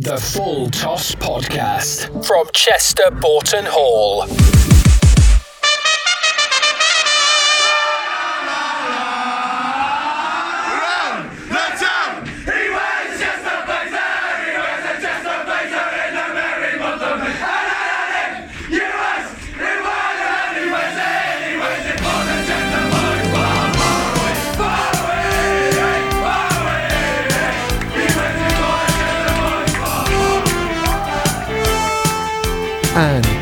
The Full Toss Podcast from Chester Boughton Hall.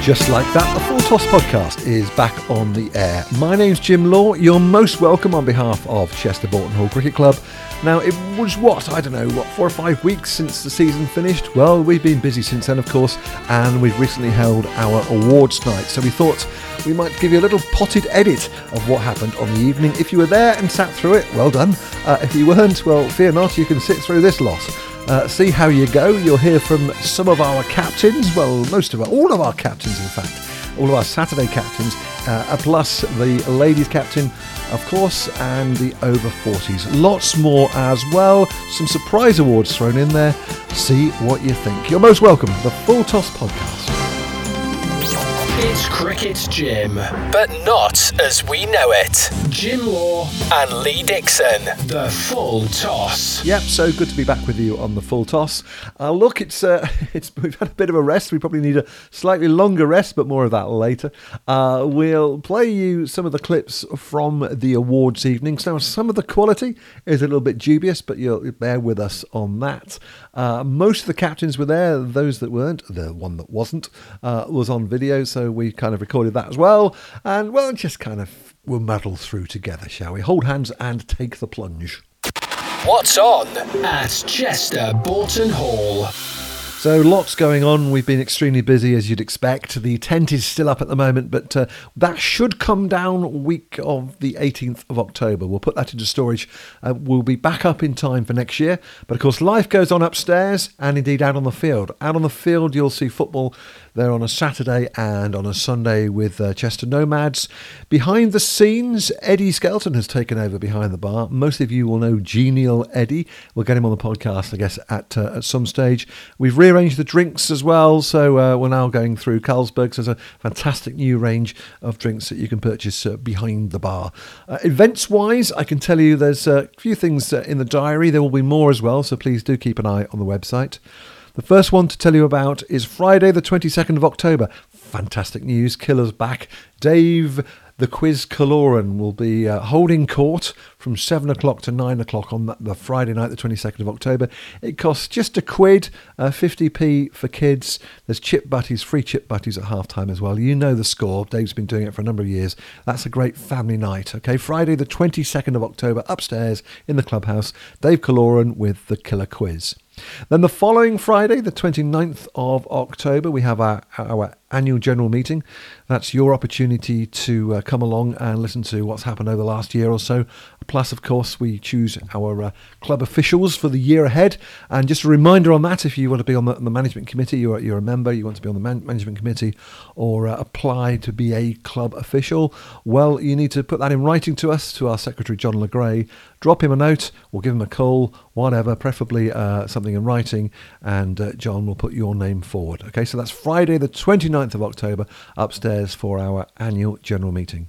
Just like that, the Full Toss podcast is back on the air. My name's Jim Law. You're most welcome on behalf of Chester Boughton Hall Cricket Club. Now, it was what, I don't know, what, four or five weeks since the season finished? Well, we've been busy since then, of course, and we've recently held our awards night. So we thought we might give you a little potted edit of what happened on the evening. If you were there and sat through it, well done. Uh, if you weren't, well, fear not, you can sit through this lot. Uh, see how you go. You'll hear from some of our captains, well, most of our, all of our captains, in fact, all of our Saturday captains, uh, plus the ladies' captain, of course, and the over 40s. Lots more as well. Some surprise awards thrown in there. See what you think. You're most welcome. The Full Toss Podcast. It's Cricket Jim, but not as we know it. Jim Law and Lee Dixon. The Full Toss. Yep, so good to be back with you on the full toss. Uh, look, it's uh, it's we've had a bit of a rest. We probably need a slightly longer rest, but more of that later. Uh, we'll play you some of the clips from the awards evenings. Now, some of the quality is a little bit dubious, but you'll bear with us on that. Uh, most of the captains were there. Those that weren't, the one that wasn't, uh, was on video, so we kind of recorded that as well. And well, just kind of we'll muddle through together, shall we? Hold hands and take the plunge. What's on at Chester Boughton Hall? So lots going on. We've been extremely busy, as you'd expect. The tent is still up at the moment, but uh, that should come down week of the 18th of October. We'll put that into storage. Uh, we'll be back up in time for next year. But of course, life goes on upstairs and indeed out on the field. Out on the field, you'll see football there on a Saturday and on a Sunday with uh, Chester Nomads. Behind the scenes, Eddie Skelton has taken over behind the bar. Most of you will know Genial Eddie. We'll get him on the podcast, I guess, at uh, at some stage. We've rearranged the drinks as well, so uh, we're now going through Carlsberg's. There's a fantastic new range of drinks that you can purchase uh, behind the bar. Uh, events wise, I can tell you there's a few things uh, in the diary. There will be more as well, so please do keep an eye on the website. The first one to tell you about is Friday, the 22nd of October. Fantastic news, Killer's back. Dave the Quiz Kaloran will be uh, holding court from 7 o'clock to 9 o'clock on the Friday night, the 22nd of October. It costs just a quid, uh, 50p for kids. There's chip butties, free chip butties at half time as well. You know the score. Dave's been doing it for a number of years. That's a great family night. Okay, Friday, the 22nd of October, upstairs in the clubhouse. Dave Kaloran with the Killer Quiz. Then the following Friday, the 29th of October, we have our, our annual general meeting. That's your opportunity to uh, come along and listen to what's happened over the last year or so. Plus, of course, we choose our uh, club officials for the year ahead. And just a reminder on that if you want to be on the, the management committee, you're, you're a member, you want to be on the man- management committee, or uh, apply to be a club official, well, you need to put that in writing to us, to our secretary, John LeGray. Drop him a note or give him a call, whatever, preferably uh, something in writing, and uh, John will put your name forward. Okay, so that's Friday, the 29th of October, upstairs for our annual general meeting.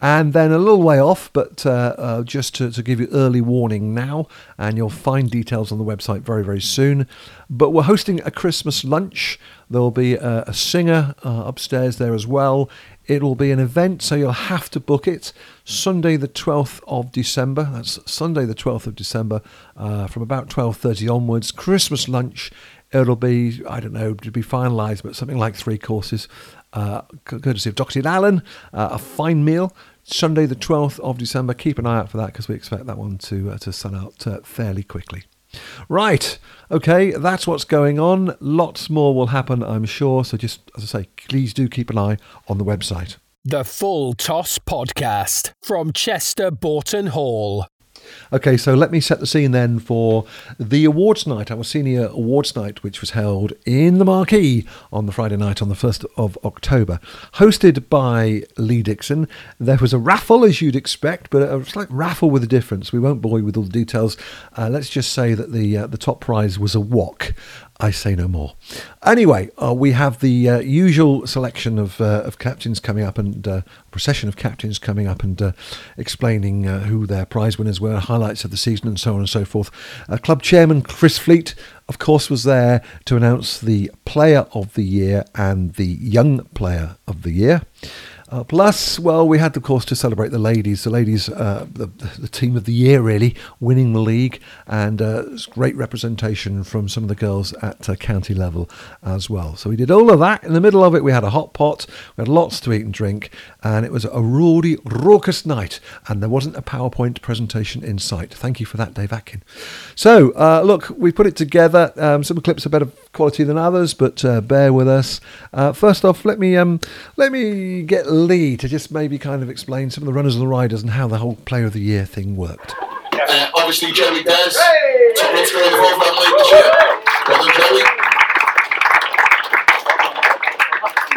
And then a little way off, but uh, uh, just to, to, give you early warning now, and you'll find details on the website very, very soon. But we're hosting a Christmas lunch. There will be a, a singer uh, upstairs there as well. It will be an event, so you'll have to book it. Sunday, the 12th of December. That's Sunday, the 12th of December, uh, from about 12:30 onwards. Christmas lunch. It'll be, I don't know, to be finalised, but something like three courses uh, courtesy of Dr. Allen, uh, a fine meal. Sunday, the 12th of December. Keep an eye out for that because we expect that one to, uh, to sun out uh, fairly quickly. Right, okay, that's what's going on. Lots more will happen, I'm sure. So just, as I say, please do keep an eye on the website. The Full Toss Podcast from Chester Boughton Hall. Okay, so let me set the scene then for the awards night, our senior awards night, which was held in the Marquee on the Friday night on the 1st of October. Hosted by Lee Dixon. There was a raffle, as you'd expect, but a slight raffle with a difference. We won't bore you with all the details. Uh, let's just say that the, uh, the top prize was a wok. I say no more. Anyway, uh, we have the uh, usual selection of uh, of captains coming up and uh, procession of captains coming up and uh, explaining uh, who their prize winners were, highlights of the season, and so on and so forth. Club chairman Chris Fleet, of course, was there to announce the Player of the Year and the Young Player of the Year. Uh, plus, well, we had, of course, to celebrate the ladies. The ladies, uh, the, the team of the year, really, winning the league, and uh, great representation from some of the girls at uh, county level as well. So we did all of that. In the middle of it, we had a hot pot, we had lots to eat and drink, and it was a rowdy, raucous night. And there wasn't a PowerPoint presentation in sight. Thank you for that, Dave Atkin. So, uh, look, we put it together. Um, some clips are better quality than others, but uh, bear with us. first off, let me um, let me get Lee to just maybe kind of explain some of the runners and the riders and how the whole Player of the Year thing worked. Uh, obviously, Joey Bears, hey! top run scorer in the Fourth Round League this year. Well done, Joey.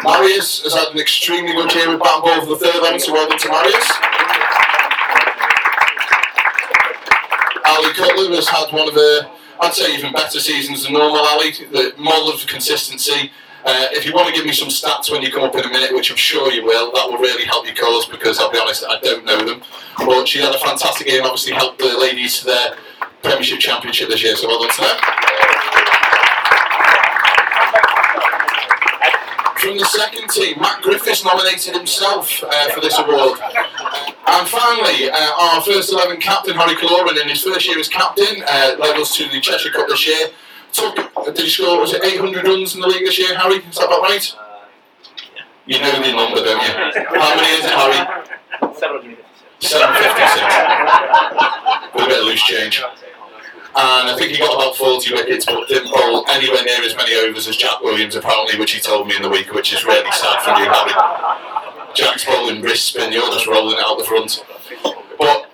Marius has had an extremely good year with batting ball for the third end, so well done to Marius. Ali Cutler has had one of her, I'd say, even better seasons than normal. Ali, the model of consistency uh, if you want to give me some stats when you come up in a minute, which I'm sure you will, that will really help your cause because I'll be honest, I don't know them. But she had a fantastic game, obviously helped the ladies to their Premiership Championship this year, so well done to them. From the second team, Matt Griffiths nominated himself uh, for this award. And finally, uh, our first 11 captain, Harry Cloran, in his first year as captain, uh, led us to the Cheshire Cup this year took, did he score, was it 800 runs in the league this year, Harry? Is that about right? You know the number, don't you? How many is it, Harry? 756. With a bit of loose change. And I think he got about 40 wickets, but didn't bowl anywhere near as many overs as Jack Williams, apparently, which he told me in the week, which is really sad for you, Harry. Jack's bowling wrist spin, you're just rolling out the front. But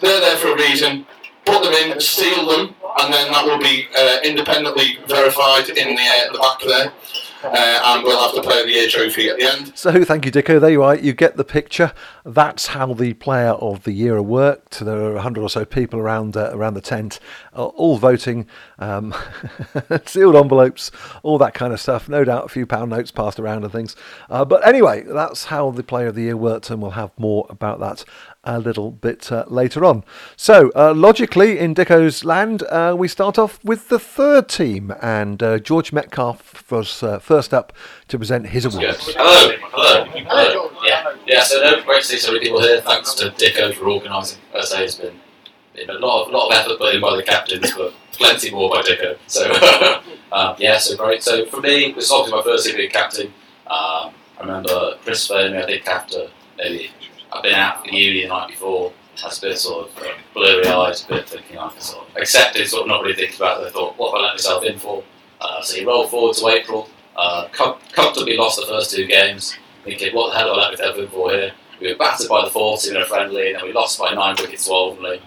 they're there for a reason. Put them in, seal them, and then that will be uh, independently verified in the, uh, the back there. Uh, and we'll have to play the year trophy at the end. So, thank you, Dicko. There you are. You get the picture. That's how the Player of the Year worked. There are 100 or so people around uh, around the tent, uh, all voting, um, sealed envelopes, all that kind of stuff. No doubt a few pound notes passed around and things. Uh, but anyway, that's how the Player of the Year worked, and we'll have more about that a little bit uh, later on. So, uh, logically, in Dicko's land, uh, we start off with the third team, and uh, George Metcalf was uh, first up to present his awards. Hello, hello, hello. Yeah, yeah. So, no, great to see so many people here. Thanks to Dicko for organising. I say, it's been, been a lot of lot of effort put in by the captains, but plenty more by Dicko. So, um, yeah, so great. So, for me, this is obviously my first year being captain. Um, I remember Chris me, I think, after maybe I've been out for uni the night before. I was a bit sort of uh, blurry eyes, a bit thinking I sort of accepted, sort of not really thinking about it. I thought, what have I let myself in for? Uh, so you roll forward to April, uh, comfortably lost the first two games, thinking, what the hell have I let myself in for here? We were battered by the fourth in a friendly, and then we lost by nine wickets to Alvanley.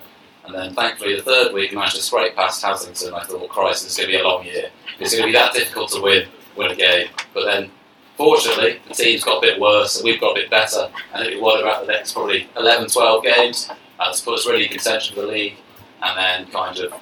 And then thankfully the third week we managed to scrape past Haslington. I thought, Christ, it's going to be a long year. It's going to be that difficult to win, win a game. But then Fortunately, the team's got a bit worse and we've got a bit better. And if we won about the next probably 11, 12 games, that's put us really in contention for the league. And then kind of,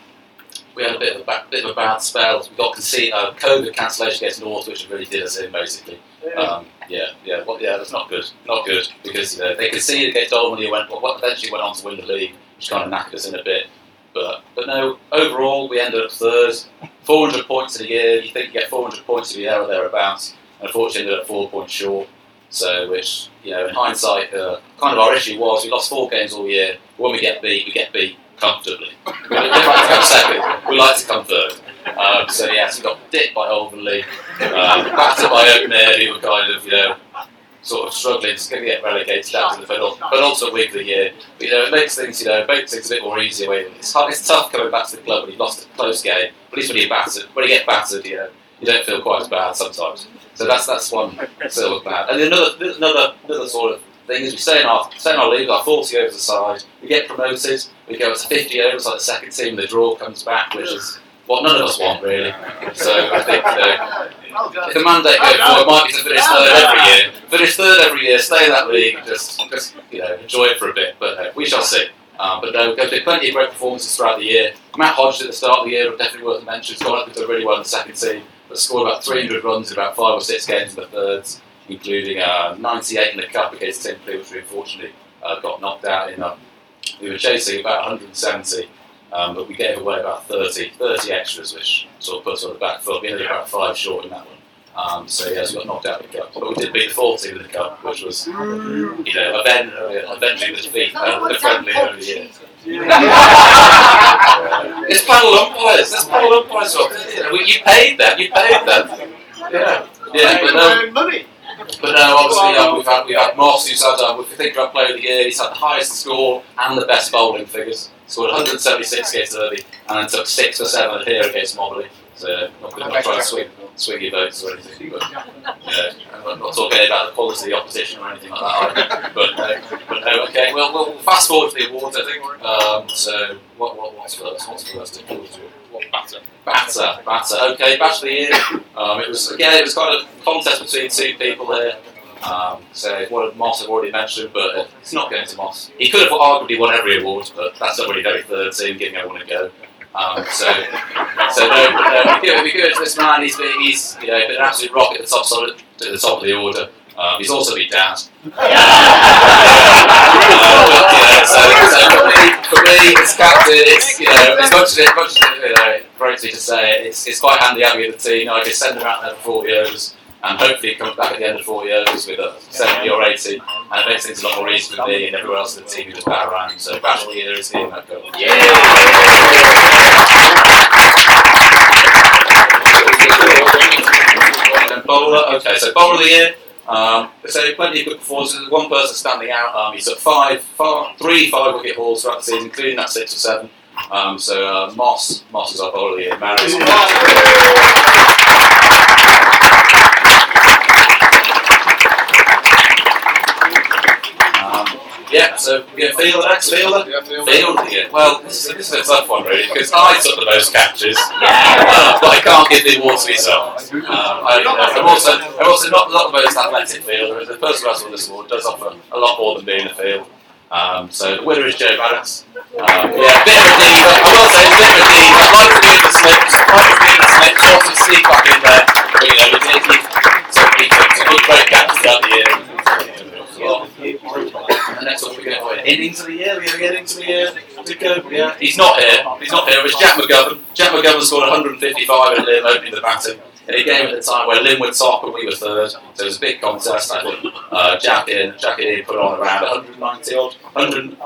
we had a bit of a, bit of a bad spell. We got concede, uh, COVID cancellation against North, which really did us in basically. Um, yeah, yeah, well, yeah, that's not good. Not good because you know, they conceded against Dolman, went, well, eventually went on to win the league, which kind of knackered us in a bit. But, but no, overall, we ended up third. 400 points in a year, you think you get 400 points to be there or thereabouts unfortunately ended up four points short. So, which you know, in hindsight, uh, kind of our issue was we lost four games all year. When we get beat, we get beat comfortably. we don't like to come second. We like to come third. Um, so yes, we got dipped by Alvanley, um, battered by Oakmere, who were kind of you know sort of struggling to get relegated down to the but also week of the year. But, you know, it makes things, you know, makes things a bit more easier. It's, hard, it's tough coming back to the club when you've lost a close game. But at least when you battered, when you get battered, you know, you don't feel quite as bad sometimes. So that's that's one sort of bad. And another another another sort of thing is we stay in our stay in our league, our 40 overs aside, we get promoted, we go to 50 overs like the second team, the draw comes back, which is what none of us want really. So I think uh, the mandate goes forward, might be to finish third every year. Finish third every year, stay in that league, and just just you know enjoy it for a bit. But uh, we shall see. Um, but no, there's been plenty of great performances throughout the year. Matt Hodge at the start of the year, definitely worth a mention. He's gone up to really well in the second team, but scored about 300 runs in about five or six games in the thirds, including uh, 98 in the cup against Timperley, which we unfortunately uh, got knocked out in. Uh, we were chasing about 170, um, but we gave away about 30, 30 extras, which sort of puts us on the back foot. We ended about five short in that one. Um, so yes, we got knocked out of the cup, but we did beat the fourth team in the cup, which was you know uh, avenging the defeat uh, the friendly over the. It's panel umpires. That's panel umpires. You, know, you paid them. You paid them. Yeah, yeah, but no. money. But no, obviously um, we've had we've had Moss who's had um, if you think about player of the year, he's had the highest score and the best bowling figures. Scored 176 against Early and then took six or seven here against Mobberley. So not going to try to swing, swing your votes or anything, but yeah, I'm not talking about the quality of the opposition or anything like that. Either. But, uh, but no, okay. Well, we'll fast forward to the awards, I think. Um, so what, what what's first? What's first? Batter. Batter, batter. Okay, batter of the year. Um, it was again, it was kind of a contest between two people here. Um, so what Moss have already mentioned, but it's not going to Moss. He could have arguably won every award, but that's really very third team, giving everyone a go. Um, so, so no, no, good. It'd be good. This man, he's been, he's you know, been an absolute rock at the top, solid, at the top of the order. Um, he's also been down. Uh, so, so for, me, for me, as captain, it's you know, as much as it, much as it, you know, to say it, it's, it's quite handy having the team. I just send them out there for 40 overs, and hopefully comes back at the end of 40 overs with a 70 or 80, and it makes things a lot more easy for me and everyone else in the team who just bat around. So, Bash of the Year is here, Matt Gold. And bowler, okay, so bowler of the year. Um, so plenty of good performances. One person standing out. Um, he took five, five, three five wicket hauls throughout the season, including that six or seven. Um, so uh, Moss, Moss is our bowler of the year. Yeah, so we get fielder next. Fielder. Field again. Well, this is, this is a tough one, really, because I took the most catches, uh, but I can't give the award to myself. Um, I, I'm also, I'm also not, not the most athletic fielder. The person who has won this award does offer a lot more than me in the field. Um, so the winner is Joe Maddox. Um, yeah, a bit of a diva. I will say, a bit of a diva. Like to be in the slips, like to be in the slips, lots of sneak back in there. But, you know, he, he, he took some good great catches throughout the year. And next up we go for innings of the year. We have innings of the year. Yeah. He's not here. He's not here. It's Jack McGovern. Jack McGovern scored 155 in Lymm opening the batting. In a game at the time where Lymm were top and we were third, so it was a big contest. I think uh, Jack in, Jack in put on around 190 odd, 100.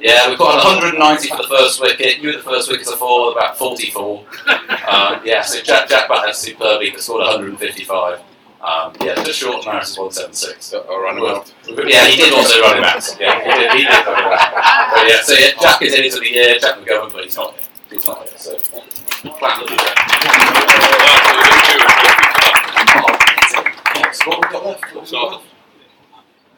Yeah, we put on 190 for the first wicket. You were the first wicket to fall, about 44. Um, yeah, so Jack Jack batted superbly, but scored 155. Um, yeah, just short Maris 176. Or run Well, yeah, he did also run out. Yeah, he did, he did run him out. But yeah, so yeah, Jack is in it to the year, Jack McGovern, but he's not here. He's not here, so. Flat the Yes, what we got left?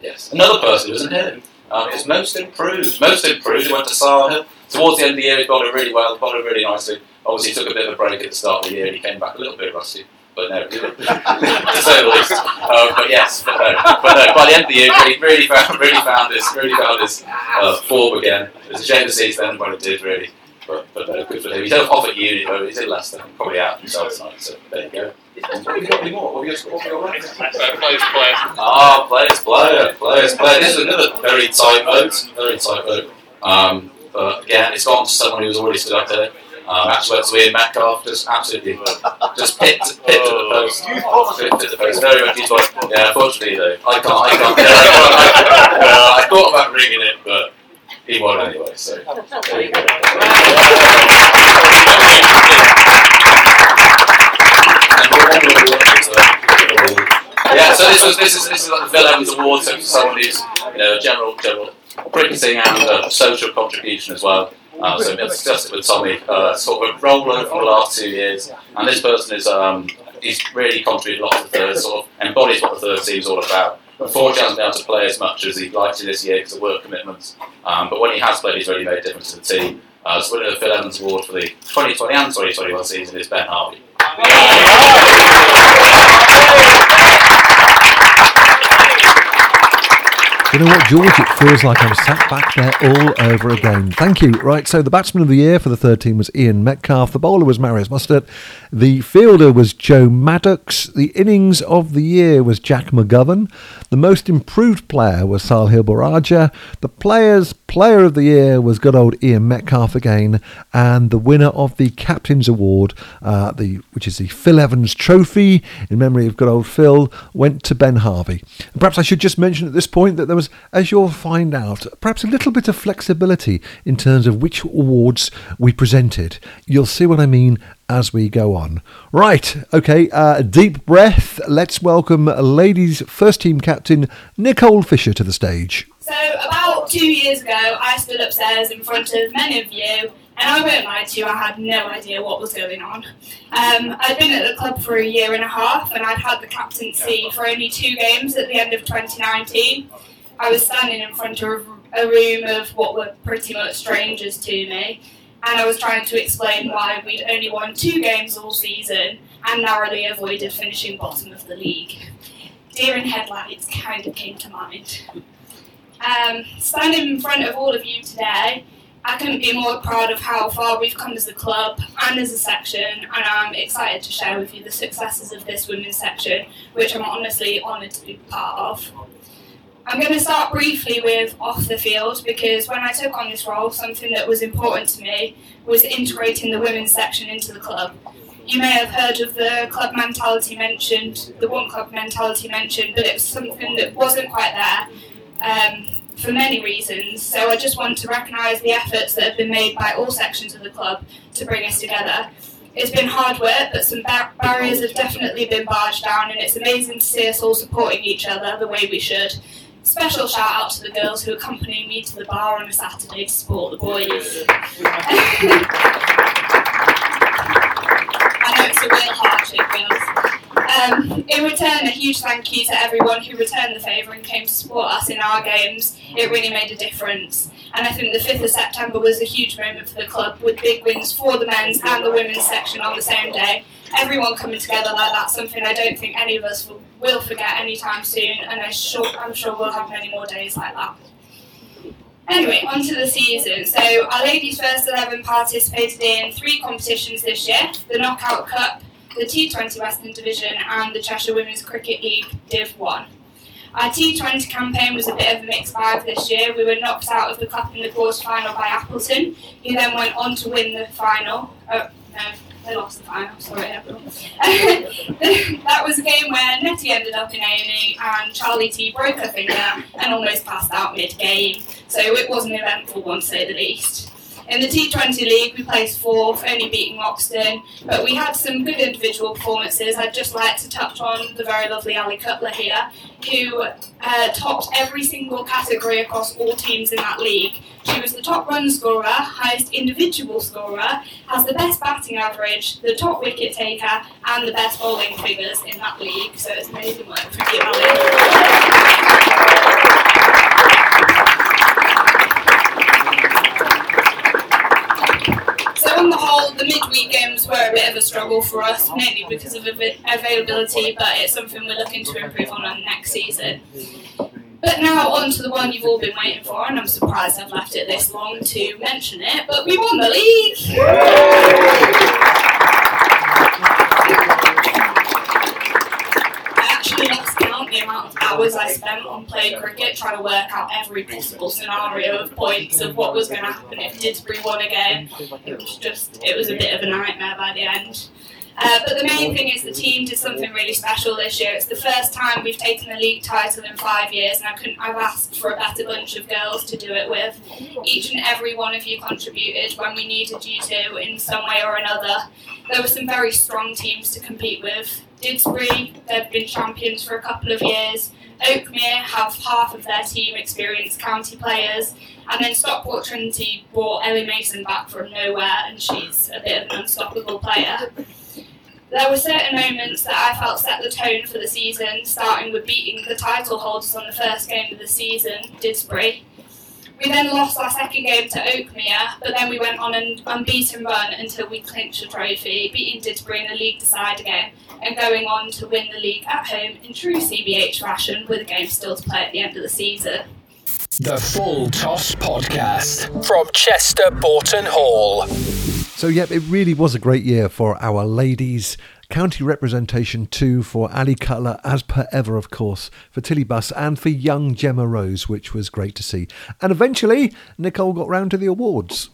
Yes, another person who isn't here. Um, is most improved. Most improved. He went to Sahil. Towards the end of the year, he bowled really well, bowled really nicely. Obviously, he took a bit of a break at the start of the year and he came back a little bit rusty. But no, to say the least. Um, but yes, but no, but no, by the end of the year, he really found, really found this, really found this uh, form again. It was a shame to see his then when it did, really. But, but no, good for him. He's off at uni, though. He's in Leicester. Probably out himself tonight, so there you go. Have you got more? Have you got, what have you got left? Ah, players, player, players, player. This is another very tight vote, very tight vote. Um, but again, it's gone to someone who's already stood up there. Um, actually, went to Ian Metcalf, just absolutely, just picked, picked at the post. Picked at the post. Very much. He's yeah, unfortunately though, I can't, I can't. Yeah, I, uh, I thought about ringing it, but he won anyway. So there you go. Yeah, so this was this is this is like the Phil Evans Award, so for someone who's you know a general general cricketing and uh, social contribution as well. Um, so we discussed it with Tommy, uh, sort of a roller for the last two years, and this person is um, he's really contributed a lot to the third, sort of embodies what the third team is all about. Unfortunately, hasn't been able to play as much as he'd like to this year because of work commitments. Um, but when he has played, he's really made a difference to the team. Uh, so winner of the Phil Evans Award for the 2020 and 2021 season is Ben Harvey. You know what, George? It feels like I'm sat back there all over again. Thank you. Right, so the batsman of the year for the third team was Ian Metcalf. The bowler was Marius Mustard. The fielder was Joe Maddox. The innings of the year was Jack McGovern. The most improved player was Sahil Baraja. The players player of the year was good old Ian Metcalf again, and the winner of the captain's award, uh, the which is the Phil Evans Trophy in memory of good old Phil, went to Ben Harvey. Perhaps I should just mention at this point that there was, as you'll find out, perhaps a little bit of flexibility in terms of which awards we presented. You'll see what I mean as we go on. Right, okay, uh, deep breath. Let's welcome ladies' first team captain Nicole Fisher to the stage. So, about two years ago, I stood upstairs in front of many of you, and I won't lie to you, I had no idea what was going on. Um, I'd been at the club for a year and a half, and I'd had the captaincy for only two games at the end of 2019. I was standing in front of a room of what were pretty much strangers to me, and I was trying to explain why we'd only won two games all season and narrowly avoided finishing bottom of the league. Deer in headlights kind of came to mind. Um, standing in front of all of you today, I couldn't be more proud of how far we've come as a club and as a section, and I'm excited to share with you the successes of this women's section, which I'm honestly honoured to be part of. I'm going to start briefly with off the field because when I took on this role, something that was important to me was integrating the women's section into the club. You may have heard of the club mentality mentioned, the one club mentality mentioned, but it was something that wasn't quite there um, for many reasons. So I just want to recognise the efforts that have been made by all sections of the club to bring us together. It's been hard work, but some bar- barriers have definitely been barged down, and it's amazing to see us all supporting each other the way we should. Special shout out to the girls who accompany me to the bar on a Saturday to support the boys. I know it's a real hardship, girls. Um, in return, a huge thank you to everyone who returned the favour and came to support us in our games. It really made a difference. And I think the 5th of September was a huge moment for the club, with big wins for the men's and the women's section on the same day. Everyone coming together like that, something I don't think any of us will, will forget anytime soon, and I sure, I'm sure we'll have many more days like that. Anyway, on to the season. So, our ladies' first 11 participated in three competitions this year the Knockout Cup, the T20 Western Division, and the Cheshire Women's Cricket League Div 1. Our T20 campaign was a bit of a mixed bag this year. We were knocked out of the cup in the quarter final by Appleton, who then went on to win the final. Oh, no, they lost the final. Sorry, everyone. that was a game where Nettie ended up in A&E and Charlie T broke her finger and almost passed out mid-game. So it was an eventful one, to say the least. In the T20 League, we placed fourth, only beating Oxton, but we had some good individual performances. I'd just like to touch on the very lovely Ali Cutler here, who uh, topped every single category across all teams in that league. She was the top run scorer, highest individual scorer, has the best batting average, the top wicket taker, and the best bowling figures in that league. So it's amazing work from you, Ali. So on the whole, the midweek games were a bit of a struggle for us, mainly because of av- availability, but it's something we're looking to improve on on next season. But now on to the one you've all been waiting for, and I'm surprised I've left it this long to mention it, but we won the league! I actually lost count the hours I spent on playing cricket trying to work out every possible scenario of points of what was going to happen if Didsbury won again. It was just, it was a bit of a nightmare by the end. Uh, but the main thing is the team did something really special this year. It's the first time we've taken the league title in five years, and I couldn't. I've asked for a better bunch of girls to do it with. Each and every one of you contributed when we needed you to in some way or another. There were some very strong teams to compete with. Didsbury, they've been champions for a couple of years. Oakmere have half of their team experienced county players. And then Stockport Trinity brought Ellie Mason back from nowhere, and she's a bit of an unstoppable player. There were certain moments that I felt set the tone for the season, starting with beating the title holders on the first game of the season, Didsbury. We then lost our second game to Oakmere, but then we went on an unbeaten run until we clinched the trophy, beating Didsbury in the league decider game, and going on to win the league at home in true CBH fashion with a game still to play at the end of the season. The Full Toss Podcast from Chester Boughton Hall. So, yep, it really was a great year for our ladies. County representation too for Ali Cutler, as per ever, of course, for Tilly Buss and for young Gemma Rose, which was great to see. And eventually, Nicole got round to the awards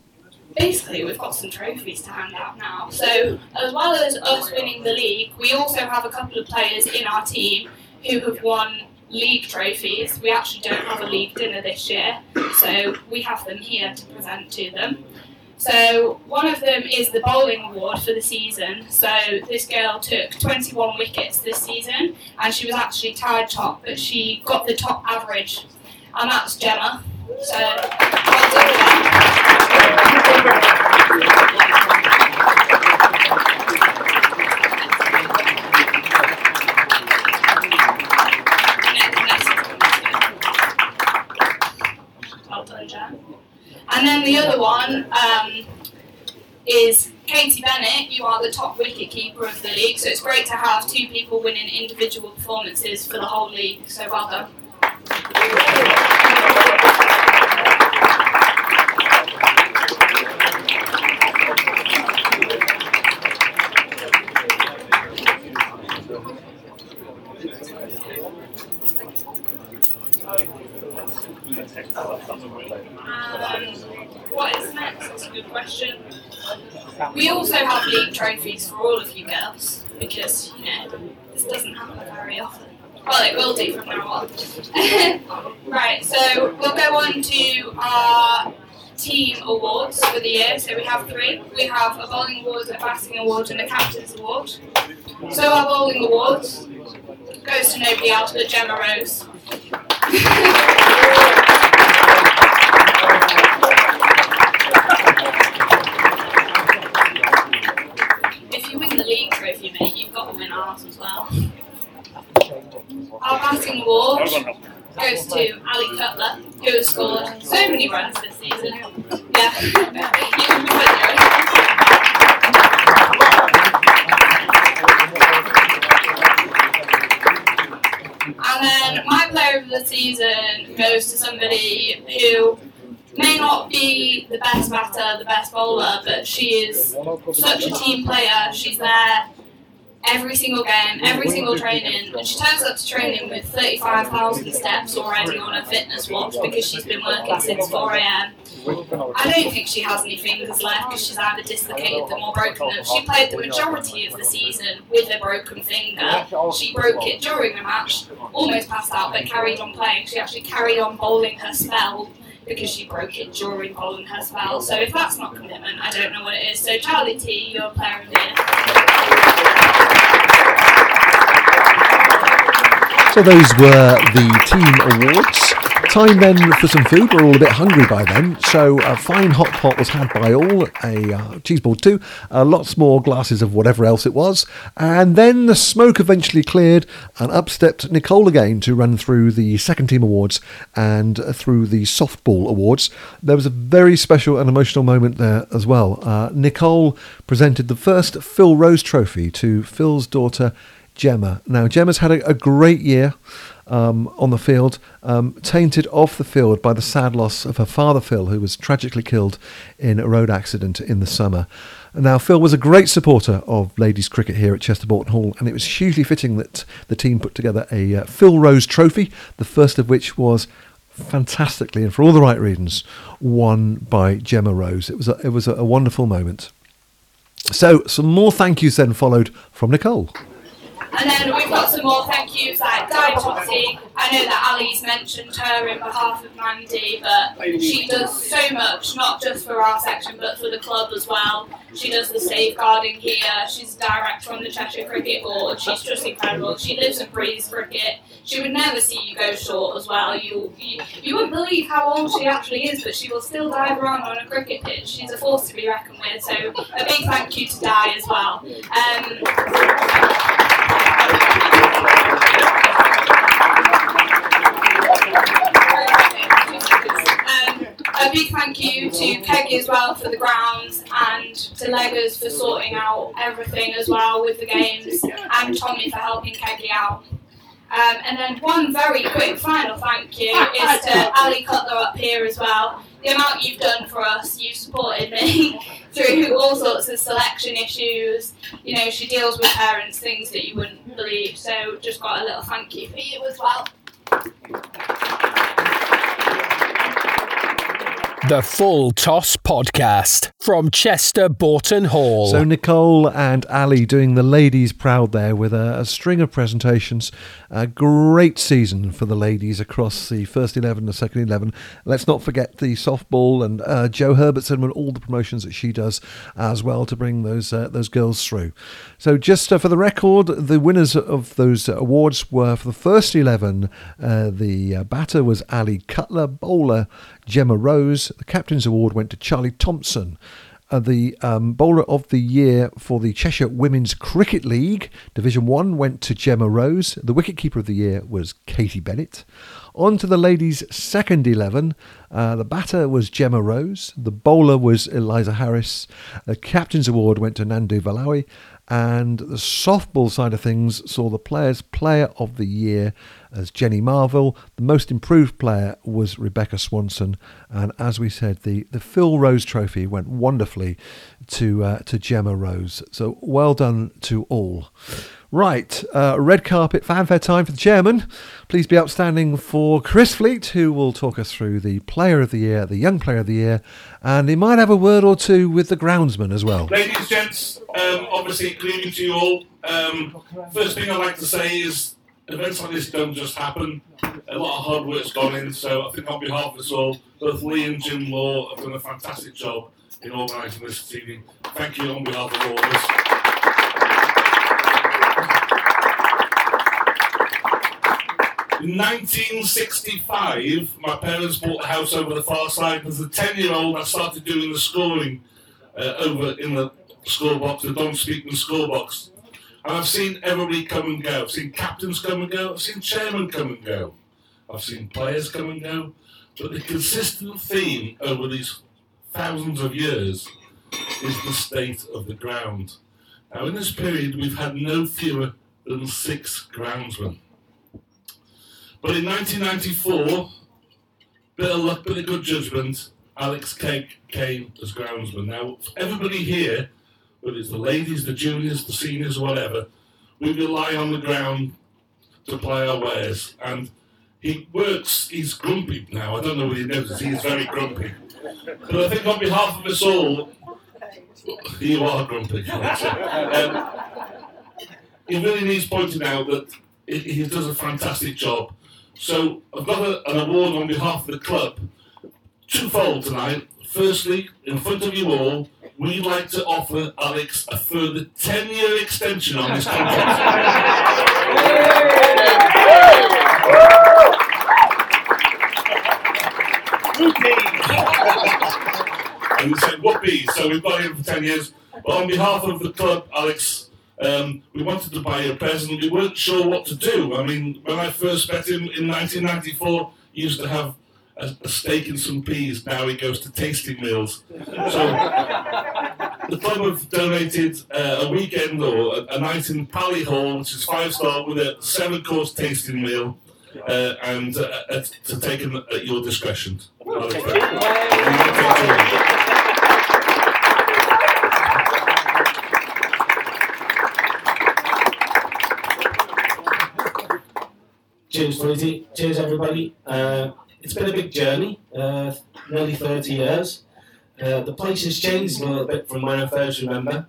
basically we've got some trophies to hand out now. So as well as us winning the league, we also have a couple of players in our team who have won league trophies. We actually don't have a league dinner this year, so we have them here to present to them. So one of them is the bowling award for the season. So this girl took 21 wickets this season, and she was actually tied top, but she got the top average, and that's Gemma. So well done, And then the other one um, is Katie Bennett. You are the top wicket keeper of the league, so it's great to have two people winning individual performances for the whole league. So well done. Um, what is next? That's a good question. We also have league trophies for all of you girls because, you know, this doesn't happen very often. Well, it will do from now on. right, so we'll go on to our team awards for the year. So we have three. We have a bowling award, a batting award, and a captain's award. So our bowling award goes to nobody else but Gemma Rose. If you win the league trophy, mate, you've got to win ours as well. Our batting award goes to Ali Cutler, who has scored so many runs this season. Yeah, goes to somebody who may not be the best batter, the best bowler, but she is such a team player. She's there every single game, every single training, and she turns up to training with 35,000 steps already on her fitness watch because she's been working since 4 a.m. I don't think she has any fingers left because she's either dislocated them or broken them. She played the majority of the season with a broken finger. She broke it during the match, almost passed out, but carried on playing. She actually carried on bowling her spell because she broke it during bowling her spell. So if that's not commitment, I don't know what it is. So Charlie T, you're player of the year. So those were the team awards. Time then for some food. We're all a bit hungry by then. So a fine hot pot was had by all, a uh, cheese board too, uh, lots more glasses of whatever else it was. And then the smoke eventually cleared and up stepped Nicole again to run through the second team awards and uh, through the softball awards. There was a very special and emotional moment there as well. Uh, Nicole presented the first Phil Rose Trophy to Phil's daughter Gemma. Now, Gemma's had a, a great year um, on the field, um, tainted off the field by the sad loss of her father, Phil, who was tragically killed in a road accident in the summer. Now, Phil was a great supporter of ladies' cricket here at Chester Boughton Hall, and it was hugely fitting that the team put together a uh, Phil Rose Trophy, the first of which was fantastically and for all the right reasons won by Gemma Rose. It was a, it was a wonderful moment. So, some more thank yous then followed from Nicole. And then we've got some more thank yous like Di Totty. I know that Ali's mentioned her in behalf of Mandy, but she does so much, not just for our section, but for the club as well. She does the safeguarding here. She's director on the Cheshire Cricket Board. She's just incredible. She lives and breathes cricket. She would never see you go short as well. You, you you wouldn't believe how old she actually is, but she will still dive around on a cricket pitch. She's a force to be reckoned with. So a big thank you to Di as well. Um, a big thank you to Peggy as well for the grounds and to Leggers for sorting out everything as well with the games and Tommy for helping Peggy out. Um, and then one very quick final thank you is to Ali Cutler up here as well. The amount you've done for us, you've supported me through all sorts of selection issues. You know, she deals with parents, things that you wouldn't So just got a little thank you for you as well. The Full Toss Podcast from Chester Boughton Hall. So Nicole and Ali doing the ladies proud there with a, a, string of presentations. A great season for the ladies across the first eleven, the second eleven. Let's not forget the softball and uh, Joe Herbertson and all the promotions that she does as well to bring those uh, those girls through. So just uh, for the record, the winners of those awards were for the first eleven. Uh, the uh, batter was Ali Cutler, bowler Gemma Rose. The Captain's Award went to Charlie Thompson. Uh, the um, bowler of the year for the Cheshire Women's Cricket League Division One went to Gemma Rose. The wicketkeeper of the year was Katie Bennett. On to the ladies' second eleven. Uh, the batter was Gemma Rose. The bowler was Eliza Harris. The captain's award went to Nandu Valawi. And the softball side of things saw the players' player of the year as Jenny Marvel. The most improved player was Rebecca Swanson. And as we said, the, the Phil Rose Trophy went wonderfully to, uh, to Gemma Rose. So well done to all. Right, uh, red carpet fanfare time for the chairman. Please be outstanding for Chris Fleet, who will talk us through the Player of the Year, the Young Player of the Year, and he might have a word or two with the groundsman as well. Ladies, and gents, um, obviously, good evening to you all. Um, first thing I'd like to say is events like this don't just happen. A lot of hard work's gone in, so I think on behalf of us all, both Lee and Jim Law have done a fantastic job in organising this evening. Thank you on behalf of all of us. In 1965, my parents bought a house over the far side. As a 10 year old, I started doing the scoring uh, over in the scorebox, the Don Speakman scorebox. And I've seen everybody come and go. I've seen captains come and go. I've seen chairmen come and go. I've seen players come and go. But the consistent theme over these thousands of years is the state of the ground. Now, in this period, we've had no fewer than six groundsmen. But in 1994, bit of luck, bit of good judgment, Alex Kegg came as groundsman. Now, everybody here, whether it's the ladies, the juniors, the seniors, whatever, we rely on the ground to play our wares. And he works, he's grumpy now. I don't know whether he knows he's very grumpy. But I think on behalf of us all, you are grumpy. um, it really needs pointing out that he does a fantastic job. So I've got an award on behalf of the club, twofold tonight. Firstly, in front of you all, we'd like to offer Alex a further 10 year extension on this contract. and he said, whoopee, so we've got him for 10 years. But on behalf of the club, Alex, um, we wanted to buy a present. We weren't sure what to do. I mean, when I first met him in 1994, he used to have a, a steak and some peas. Now he goes to tasting meals. So the club have donated uh, a weekend or a, a, night in Palé Hall, which is five star, with a seven course tasting meal. Uh, and uh, uh to take them at your discretion. Cheers, Fleety. Cheers, everybody. Uh, it's been a big journey, uh, nearly 30 years. Uh, the place has changed a little bit from when I first remember.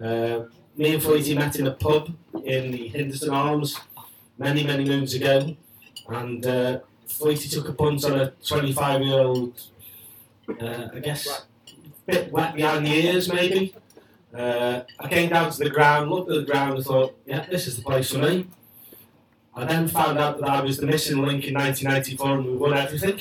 Uh, me and Fleety met in a pub in the Henderson Arms many, many moons ago, and uh, Fleety took a punt on a 25 year old, uh, I guess, bit wet behind the ears, maybe. Uh, I came down to the ground, looked at the ground, and thought, yeah, this is the place for me. I then found out that I was the missing link in 1994 and we won everything.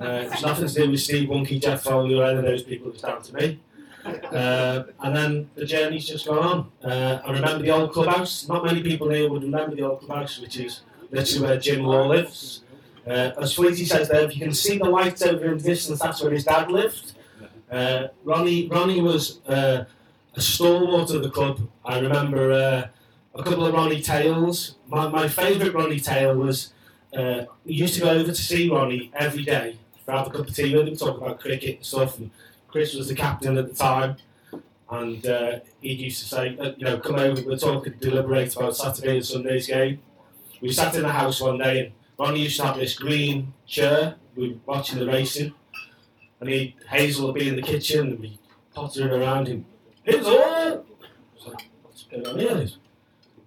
Uh, it's nothing to do with Steve Wonky, Jeff Foley, or any of those people, it's down to me. Uh, and then the journey's just gone on. Uh, I remember the old clubhouse. Not many people here would remember the old clubhouse, which is literally where Jim Law lives. Uh, as Fleety says there, if you can see the lights over in the distance, that's where his dad lived. Uh, Ronnie, Ronnie was uh, a stalwart of the club. I remember a couple of Ronnie tales. My, my favourite Ronnie tale was uh, we used to go over to see Ronnie every day have a cup of tea with him, talk about cricket and stuff. And Chris was the captain at the time, and uh, he used to say, uh, you know, come over, we're talking, deliberate about Saturday and Sunday's game. We sat in the house one day, and Ronnie used to have this green chair. We were watching the racing, and he Hazel would be in the kitchen, and we pottering around him. Hazel, I was like, what's going on here?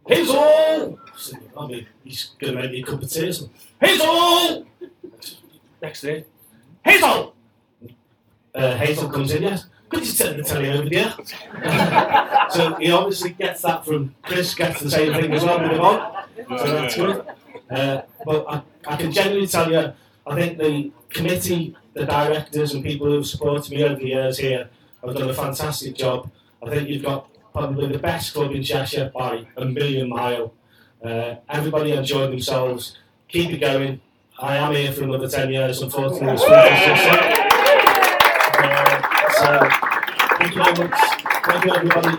Hazel! I I mean, he's going to make me a cup of tea. So, Hazel! Next day, Hazel! Uh, Hazel comes in, yes. Could you turn the telly over there? so he obviously gets that from Chris, gets the same thing as well with on. So that's good. Uh, but I, I can genuinely tell you, I think the committee, the directors, and people who've supported me over the years here have done a fantastic job. I think you've got probably the best club in Cheshire by a million mile. Uh, everybody enjoyed themselves. Keep it going. I am here for another 10 years, unfortunately. It's uh, so, thank you very much. Thank you, everybody.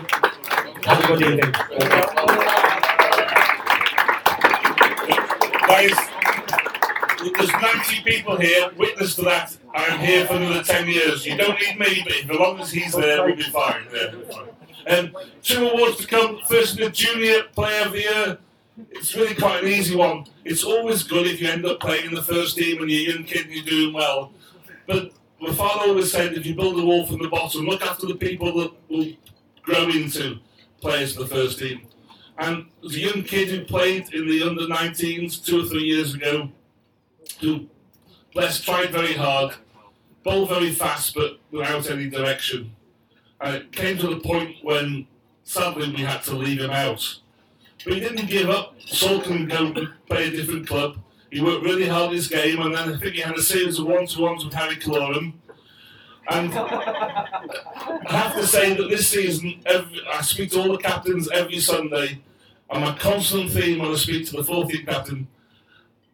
Have a good evening. Guys, there's 90 people here, witness to that. I'm here for another 10 years. You don't need me, but as long as he's there, we'll be fine. Yeah, we'll be fine. Um, two awards to come. First, the Junior Player of the Year. It's really quite an easy one. It's always good if you end up playing in the first team when you're a young kid and you're doing well. But my father always said, if you build a wall from the bottom, look after the people that will grow into players for the first team. And as a young kid who played in the under 19s two or three years ago, who, bless, tried very hard, bowled very fast, but without any direction. And it came to the point when sadly we had to leave him out. But he didn't give up, sulk and go play a different club. He worked really hard his game, and then I think he had a series of one-to-ones with Harry Cloran. And I have to say that this season, every, I speak to all the captains every Sunday, and my constant theme when I speak to the 14th captain,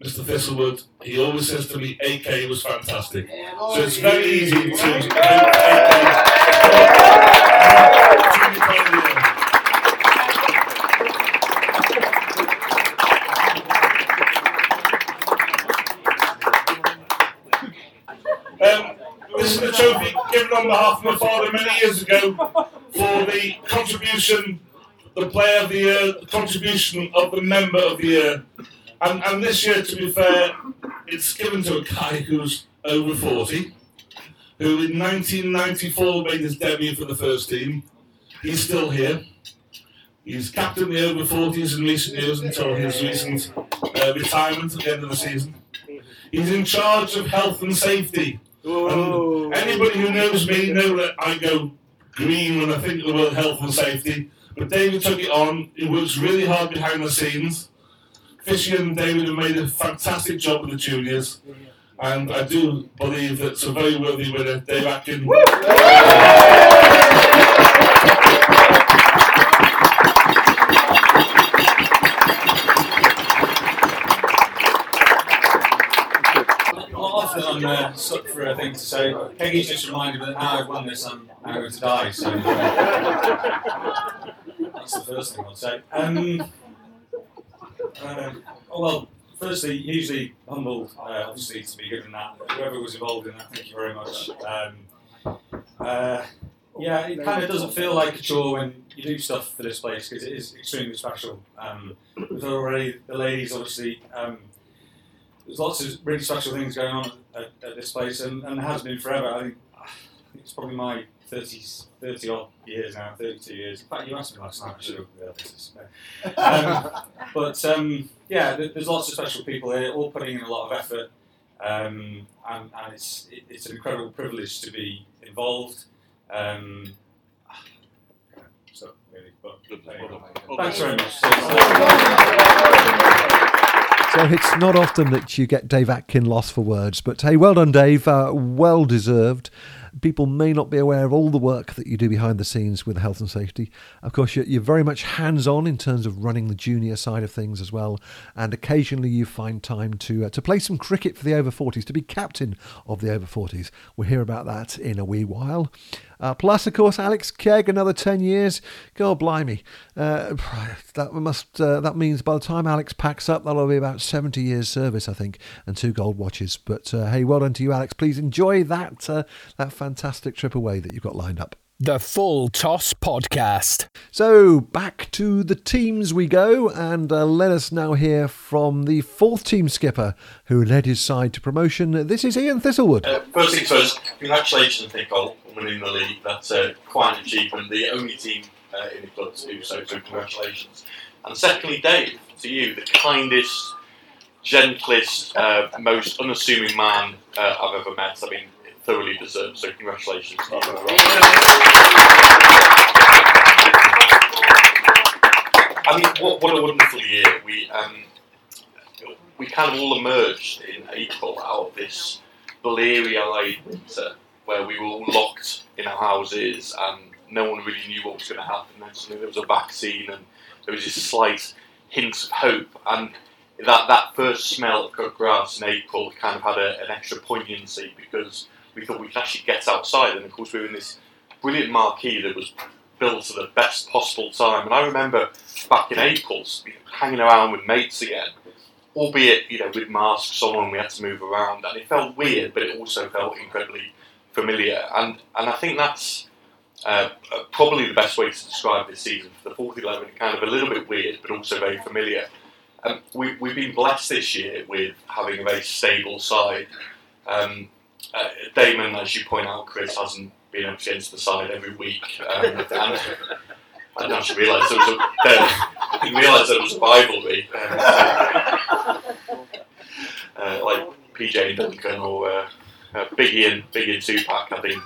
Mr. Thistlewood, he always says to me, AK was fantastic. So it's very easy to AK. Um, this is the trophy given on behalf of my father many years ago for the contribution, the player of the year, the contribution of the member of the year. And, and this year, to be fair, it's given to a guy who's over 40, who in 1994 made his debut for the first team. He's still here. He's captained the over 40s in recent years until his recent uh, retirement at the end of the season. He's in charge of health and safety. Anybody who knows me know that I go green when I think of the word health and safety. But David took it on. He works really hard behind the scenes. Fishy and David have made a fantastic job with the juniors. And I do believe that it's a very worthy winner, Dave Atkin. I'm uh, stuck for a thing to say. Peggy's just reminded me that now I've won this, I'm now going to die. So uh, that's the first thing I'll say. Um, uh, oh, well, firstly, hugely humbled, uh, obviously, to be given that. Whoever was involved in that, thank you very much. Um, uh, yeah, it kind of doesn't feel like a chore when you do stuff for this place because it is extremely special. Um, already, the ladies obviously, um, there's lots of really special things going on at, at this place and, and has been forever. I think, it's probably my 30, 30 odd years now, 32 years. In fact, you asked me last night, I should have realised this. Um, but um, yeah, there- there's lots of special people here, all putting in a lot of effort. Um, and, and it's, it, it's an incredible privilege to be involved. Um, so, really, but anyway. thanks very much. So it's not often that you get Dave Atkin lost for words, but hey, well done, Dave. Uh, well deserved. people may not be aware of all the work that you do behind the scenes with health and safety. Of course, you're, you're very much hands on in terms of running the junior side of things as well, and occasionally you find time to uh, to play some cricket for the over 40s, to be captain of the over 40s. We'll hear about that in a wee while. Uh, plus, of course, Alex Kegg, another 10 years. God blimey. Uh, that must uh, that means by the time Alex packs up, that'll be about 70 years service, I think, and two gold watches. But uh, hey, well done to you, Alex. Please enjoy that, uh, that fantastic trip away that you've got lined up. The Full Toss Podcast. So back to the teams we go, and uh, let us now hear from the fourth team skipper who led his side to promotion. This is Ian Thistlewood. Uh, first things first, congratulations, Nicole, on winning the league. That's uh, quite an achievement. The only team uh, in the club to do so, so congratulations. And secondly, Dave, to you, the kindest, gentlest, uh, most unassuming man uh, I've ever met. I mean, thoroughly deserved. So congratulations. I mean, what, what a wonderful year. We um, we kind of all emerged in April out of this bleary-eyed winter where we were all locked in our houses and no one really knew what was going to happen. Then suddenly there was a vaccine and there was this slight hint of hope. And that, that first smell of cut grass in April kind of had a, an extra poignancy because we thought we could actually get outside. And of course, we were in this brilliant marquee that was built at the best possible time. And I remember back in April, hanging around with mates again, albeit you know with masks on and we had to move around, and it felt weird, but it also felt incredibly familiar. And and I think that's uh, probably the best way to describe this season for the fourth eleven. Kind of a little bit weird, but also very familiar. Um, we, we've been blessed this year with having a very stable side. Um, uh, Damon, as you point out, Chris hasn't been up against the side every week, um, and I didn't actually realise there was a I didn't realise there was a rivalry, um, uh, like PJ and Duncan or uh, uh, Biggie and Biggie and Tupac. I think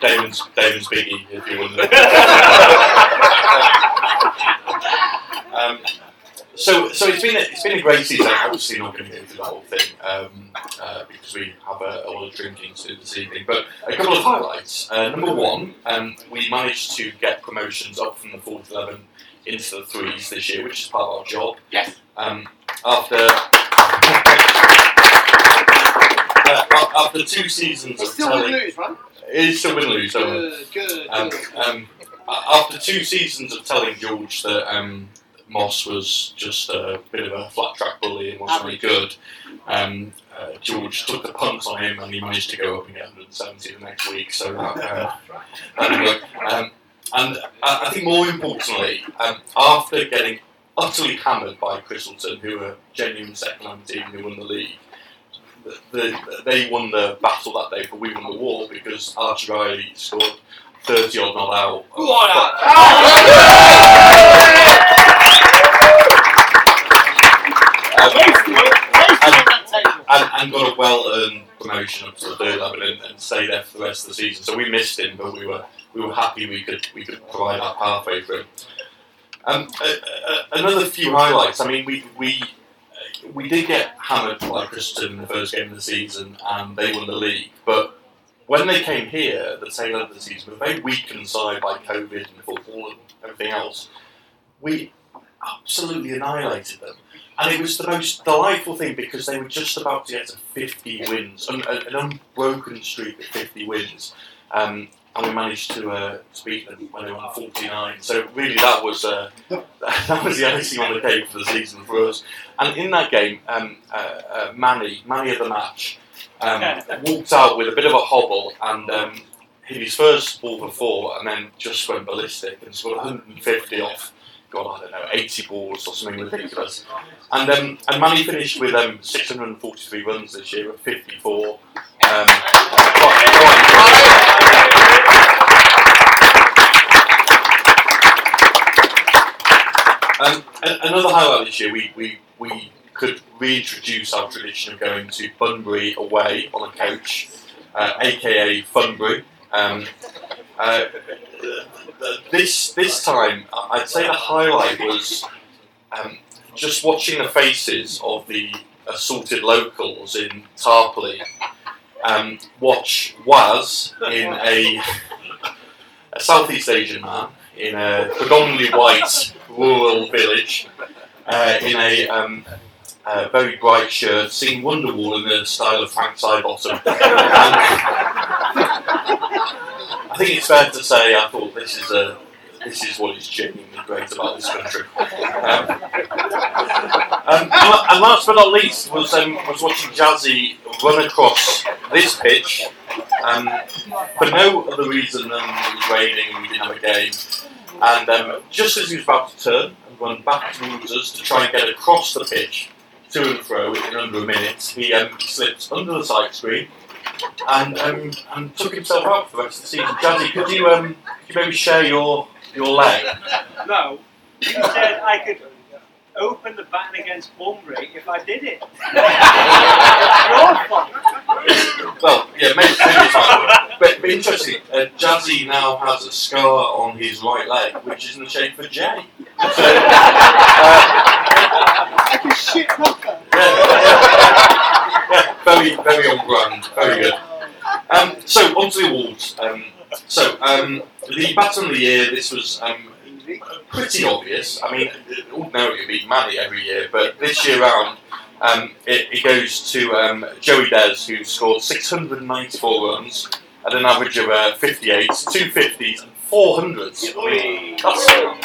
Damon's Damon's Biggie, if you wonder. um, so, so it's been a, it's been a great season. Obviously, not going to go through the whole thing um, uh, because we have a, a, lot of drinking to do this evening. But a couple of highlights. Uh, number one, um, we managed to get promotions up from the fourth eleven into the threes this year, which is part of our job. Yes. Um, after uh, after two seasons It's of still telling, win lose, right? it is still win lose. Good, good, um, good. um, after two seasons of telling George that um, Moss was just a bit of a flat track bully and wasn't very good, um, uh, George took the punt on him and he managed to go up and get 170 the next week. So that, uh, that worked. Um, and I I think more importantly, um, after getting utterly hammered by Christleton, who were genuine second line team who won the league, the, the, they won the battle that day, but we won the war because Archie Riley scored 30 odd not out. and, and got a well-earned promotion up to the third level and, and stayed there for the rest of the season. So we missed him, but we were we were happy we could we could provide that pathway for him. Um, another few highlights. I mean, we we we did get hammered by Christleton in the first game of the season, and they won the league. But when they came here at the tail end of the season, we were very weakened side by COVID and football and everything else. We absolutely annihilated them. And it was the most delightful thing because they were just about to get to 50 wins, an, an unbroken streak of 50 wins. Um, and we managed to, uh, to beat them when they were on 49. So really, that was uh, that was the icing on the cake for the season for us. And in that game, um, uh, uh, Manny, Manny of the match, um, walked out with a bit of a hobble and um, hit his first ball for four, and then just went ballistic and scored 150 off. God, I don't know, 80 balls or something ridiculous. And um, and Manny finished with um, 643 runs this year at 54. Um, Um, another highlight this year, we, we, we could reintroduce our tradition of going to Bunbury away on a coach, uh, aka Funbury. Um, uh, this this time, I'd say the highlight was um, just watching the faces of the assaulted locals in Tarporley um, watch Was in a, a Southeast Asian man in a predominantly white rural village uh, in a um, uh, very bright shirt, sing Wonderwall in the style of Frank Sidebottom. I think it's fair to say I thought this is a this is what is genuinely great about this country. Um, um, and last but not least was um, was watching Jazzy run across this pitch um, for no other reason than it was raining and we didn't have a game. And um, just as he was about to turn and run back towards us to try and get across the pitch to and fro in under a minute, he um, slipped under the side screen and um, and took himself out for the rest of the season. Jazzy, could you um, could you maybe share your your leg? No, you said I could open the baton against Bunbury if I did it. Well, yeah, maybe, maybe it's fine. But, but interesting, uh, Jazzy now has a scar on his right leg, which is in the shape of a J. So, uh, Like a shit knocker. yeah, very, very on brand, very good. Um, so, on to the awards. Um, so, um, the Baton of the Year, this was um, pretty obvious. I mean, ordinarily it'd be Manny every year, but this year round, um, it, it goes to um, Joey Des, who scored 694 runs at an average of uh, 58, 250s, and 400s. I mean, that's, that's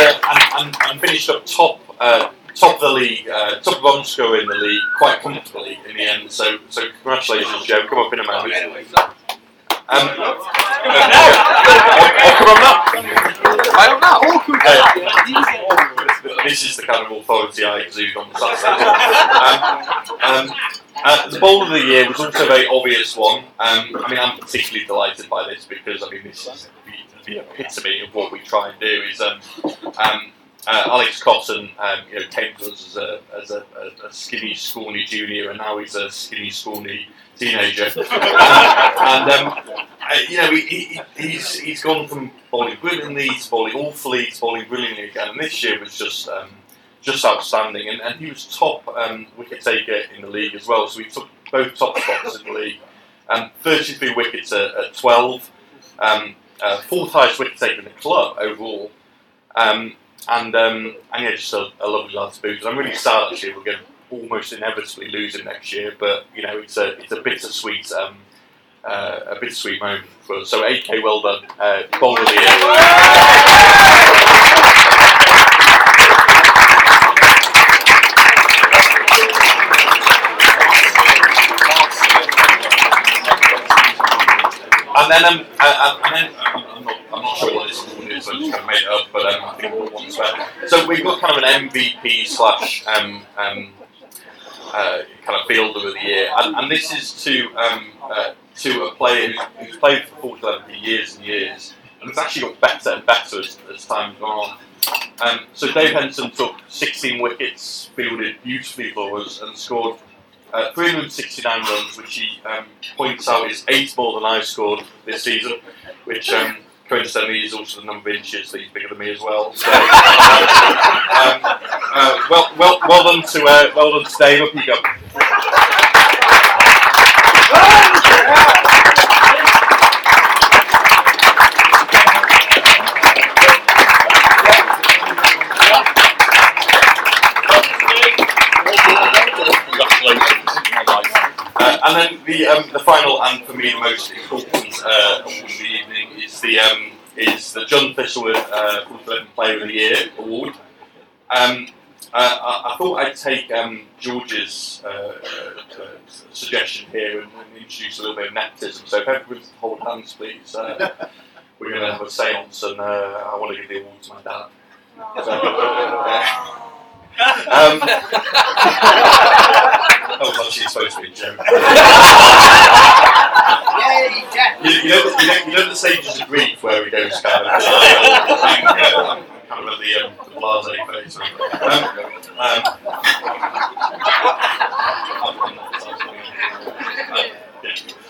uh, and, and, and finished up top uh, top of the league, uh, top run scorer in the league, quite comfortably in the end. So so congratulations, Joe. Come up in a moment. Um, uh, oh, come on now. I don't know. Uh, this is the kind of authority I exude on the Saturday. Um, um, uh, the bowl of the year was also a very obvious one. Um, I mean, I'm particularly delighted by this because I mean, this is the, epitome of what we try and do. Is um, um, uh, Alex Cotton, um, you know, came to us as a as a, a, skinny, scrawny junior, and now he's a skinny, scrawny teenager. um, and um, uh, you know, he, he, he's he's gone from bowling brilliantly to bowling awfully to bowling brilliantly again. And this year was just um, just outstanding. And, and he was top um, wicket taker in the league as well. So he took both top spots in the league. Um, 33 wickets at, at 12. Um, uh, wicket taker in the club overall. Um, and um, and yeah, just a, a lovely lad to boot. I'm really sad actually we're going to almost inevitably lose him next year. But you know, it's a it's a bittersweet. Um, uh, a bittersweet moment for us. So AK, well done. Uh, of the year. And then, um, uh, and then I'm, not, I'm not sure what this is, so I'm just going to make it up, but um, I think we'll one spare. So we've got kind of an MVP slash um, um, uh, kind of fielder of the year, and, and this is to um, uh, to a player who's, who's played for Portland for years and years, and it's actually got better and better as, as time's gone on. Um, so Dave Henson took 16 wickets, fielded beautifully for us, and scored uh, 369 runs, which he um, points out is eight more than I've scored this season, which um, coincidentally is also the number of inches that he's bigger than me as well. So, um, uh, well, well, well done to uh, well done to Dave. Up you go. And then the um, the final and for me the most important uh, award of the evening is the um, is the John Thistlewood uh, Fulham Player of the Year award. Um, uh, I, I thought I'd take um, George's uh, uh, suggestion here and, and introduce a little bit of nepotism. So if everyone hold hands, please. Uh, we're going to have a séance, and uh, I want to give the award to my dad. So, um, that was actually supposed to be a joke. you, you, know, you, know, you the stages of grief where he goes kind of, I'm kind of at the, um, the blase phase. Um, um.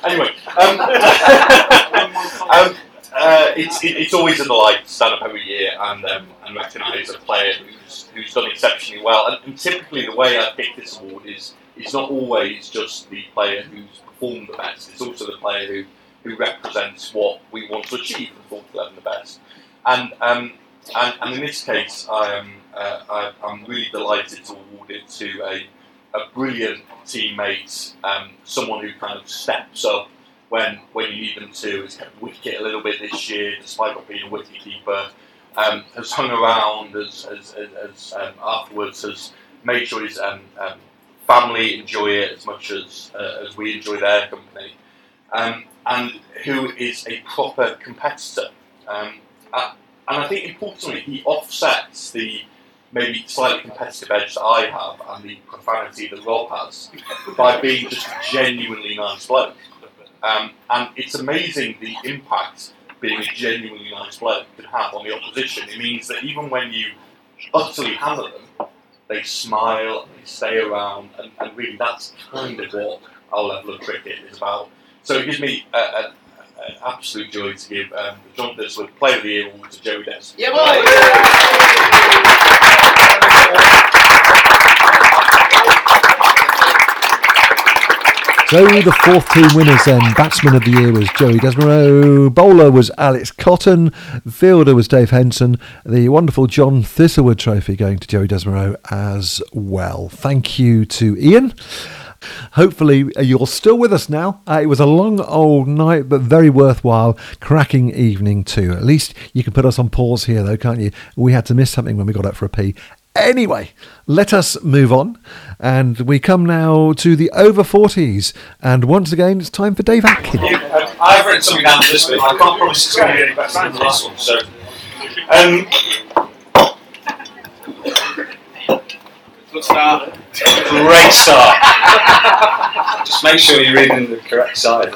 Anyway, um, um, uh, it's it, it's always a delight to stand up every year and um, and recognise a player who's who's done exceptionally well. And, and typically, the way I pick this award is it's not always just the player who's performed the best. It's also the player who who represents what we want to achieve in fourth eleven the best. And um, and, and in this case, I am uh, I, I'm really delighted to award it to a a brilliant teammate, um, someone who kind of steps up when when you need them to. Has kept wicket a little bit this year, despite not being a wicket keeper. Um, has hung around as, as, as, um, afterwards, has made sure his um, um, family enjoy it as much as uh, as we enjoy their company, um, and who is a proper competitor. Um, uh, and I think importantly, he offsets the maybe slightly competitive edge that I have and the profanity that Rob has by being just genuinely nice bloke. Um, and it's amazing the impact being a genuinely nice bloke can have on the opposition. It means that even when you utterly hammer them, they smile, they stay around, and, and really that's kind of what our level of cricket is about. So it gives me an absolute joy to give um, the John Thistlewood Player of the Year award to Joey Des. Yeah, So the fourth team winners then. Batsman of the year was Joey Desmarais. Bowler was Alex Cotton. Fielder was Dave Henson. The wonderful John Thistlewood Trophy going to Joey Desmarais as well. Thank you to Ian. Hopefully, uh, you're still with us now. Uh, it was a long old night, but very worthwhile. Cracking evening, too. At least you can put us on pause here, though, can't you? We had to miss something when we got up for a pee. Anyway, let us move on. And we come now to the over 40s. And once again, it's time for Dave Atkin. Um, I've written something down for this bit. I can't promise it's going to be any better than the last one. So, um, Good start. great start. Just make sure you're reading the correct side.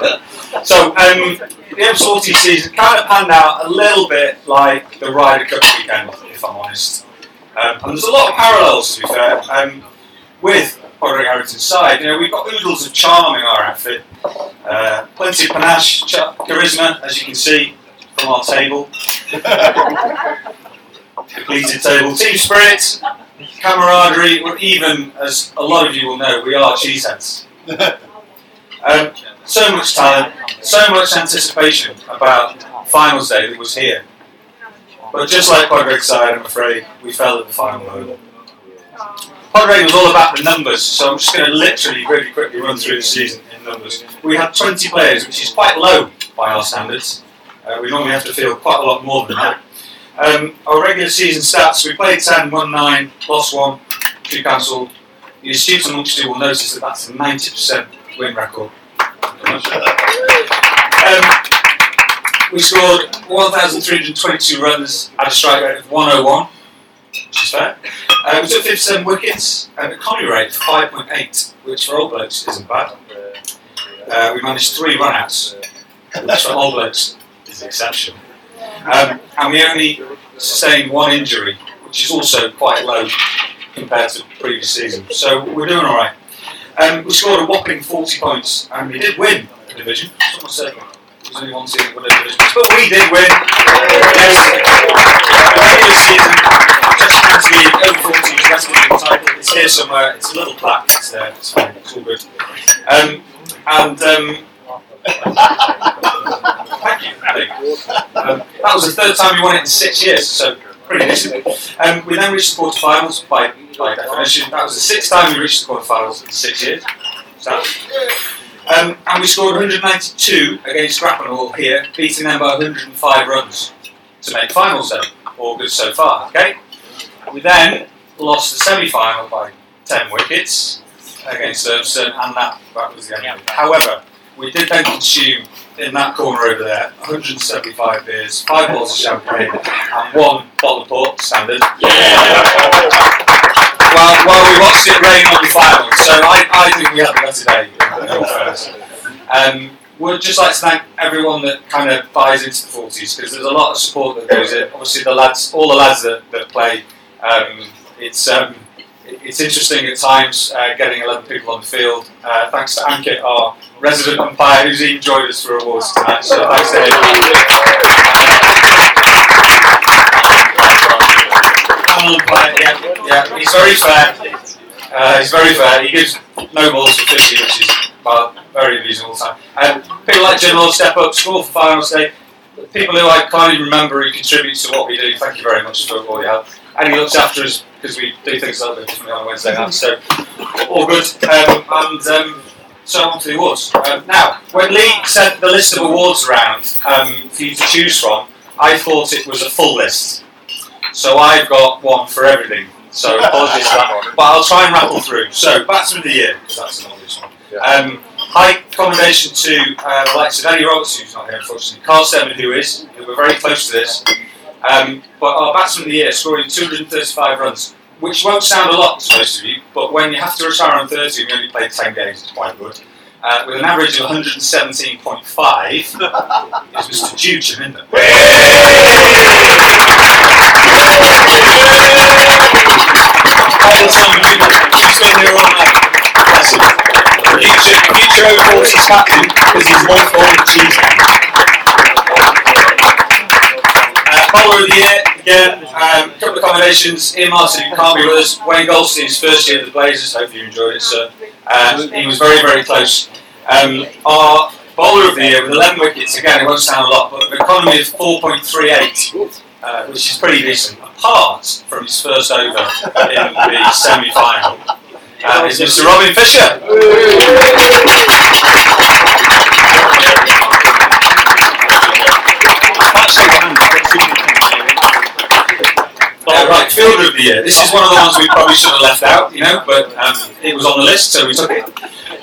So, um, the M40 season kind of panned out a little bit like the Ryder Cup weekend, if I'm honest. Um, and there's a lot of parallels, to be fair, um, with Padraig Harrington's side. You know, we've got oodles of charm in our outfit, uh, plenty of panache, ch- charisma, as you can see from our table. Depleted table, team spirit, camaraderie, or even, as a lot of you will know, we are cheeseheads. um, so much talent, so much anticipation about finals day that was here. But just like Padraig's side, I'm afraid, we fell at the final hurdle. Padraig was all about the numbers, so I'm just going to literally really quickly run through the season in numbers. We had 20 players, which is quite low by our standards. Uh, we normally have to field quite a lot more than that. Um, our regular season stats, we played 10, won 9, lost 1, 2 cancelled. The astute amongst you will notice that that's a 90% win record. Um, we scored 1,322 runs at a strike rate of 101, which is fair. Uh, we took 57 wickets at a economy rate of 5.8, which for old blokes isn't bad. Uh, we managed three run-outs, which for old blokes is an exception. Um, and we only sustained one injury, which is also quite low compared to previous season. So we're doing all right. Um, we scored a whopping 40 points, and we did win the division. Someone said there's only one team that won a division, but we did win. Yes. Regular season, just the over 40s West Midlands title. It's here somewhere. It's a little plaque. It's there. It's fine. It's all good. Um, and um, thank you. Thank you. Um, that was the third time we won it in six years, so pretty decent. Um, we then reached the quarterfinals by, by definition. That was the sixth time we reached the quarterfinals in six years. So, um, and we scored 192 against Grappenhall here, beating them by 105 runs to make finals then. All good so far, okay? We then lost the semi final by 10 wickets against Urmston, and that, that was the end of it. However, we did then consume in that corner over there 175 beers, five bottles of champagne, and one bottle of port, standard. While, while we watched it rain on the final, so I, I think we had a better day. Um, would just like to thank everyone that kind of buys into the 40s because there's a lot of support that goes in. Obviously, the lads, all the lads that, that play, um, it's um, it's interesting at times uh, getting 11 people on the field. Uh, thanks to Ankit, our resident umpire, who's even joined us for awards tonight. So thanks to him. Umpire, yeah, yeah, he's very fair. Uh, he's very fair. He gives no balls for 50, which is well, very reasonable time. Um, people like Jim will step up, score for finals day. People who I can't even remember who contribute to what we do, thank you very much for all your help. And he looks after us because we do things a little bit differently on Wednesday night, so all good. Um, and um, so on to the awards. Um, now, when Lee sent the list of awards around um, for you to choose from, I thought it was a full list. So I've got one for everything. So apologies for that. one. But I'll try and rattle through. So, Batsman of the Year, because that's an obvious one. Um, high commendation to uh, the likes of Eddie Roberts, who's not here unfortunately, Carl Seven, who is, who were very close to this. Um, but our Batsman of the Year scoring 235 runs, which won't sound a lot to most of you, but when you have to retire on 30 and you only played 10 games, it's quite good. Uh, with an average of 117.5, is Mr. Jude Chaminder. He's been here all night. Future over 40s captain because he's one for the cheese. Uh, bowler of the year, again, um, a couple of combinations. Ian Martin, who can't be with us. Wayne Goldstein's first year at the Blazers. Hope you enjoyed it, sir. Uh, he was very, very close. Um, our bowler of the year with 11 wickets, again, it won't sound a lot, but an economy of 4.38, uh, which is pretty decent, apart from his first over in the semi final. Uh, is Mr. Robin Fisher. Uh, right, fielder of the year. This is one of the ones we probably should have left out, you know, but um, it was on the list, so we took it.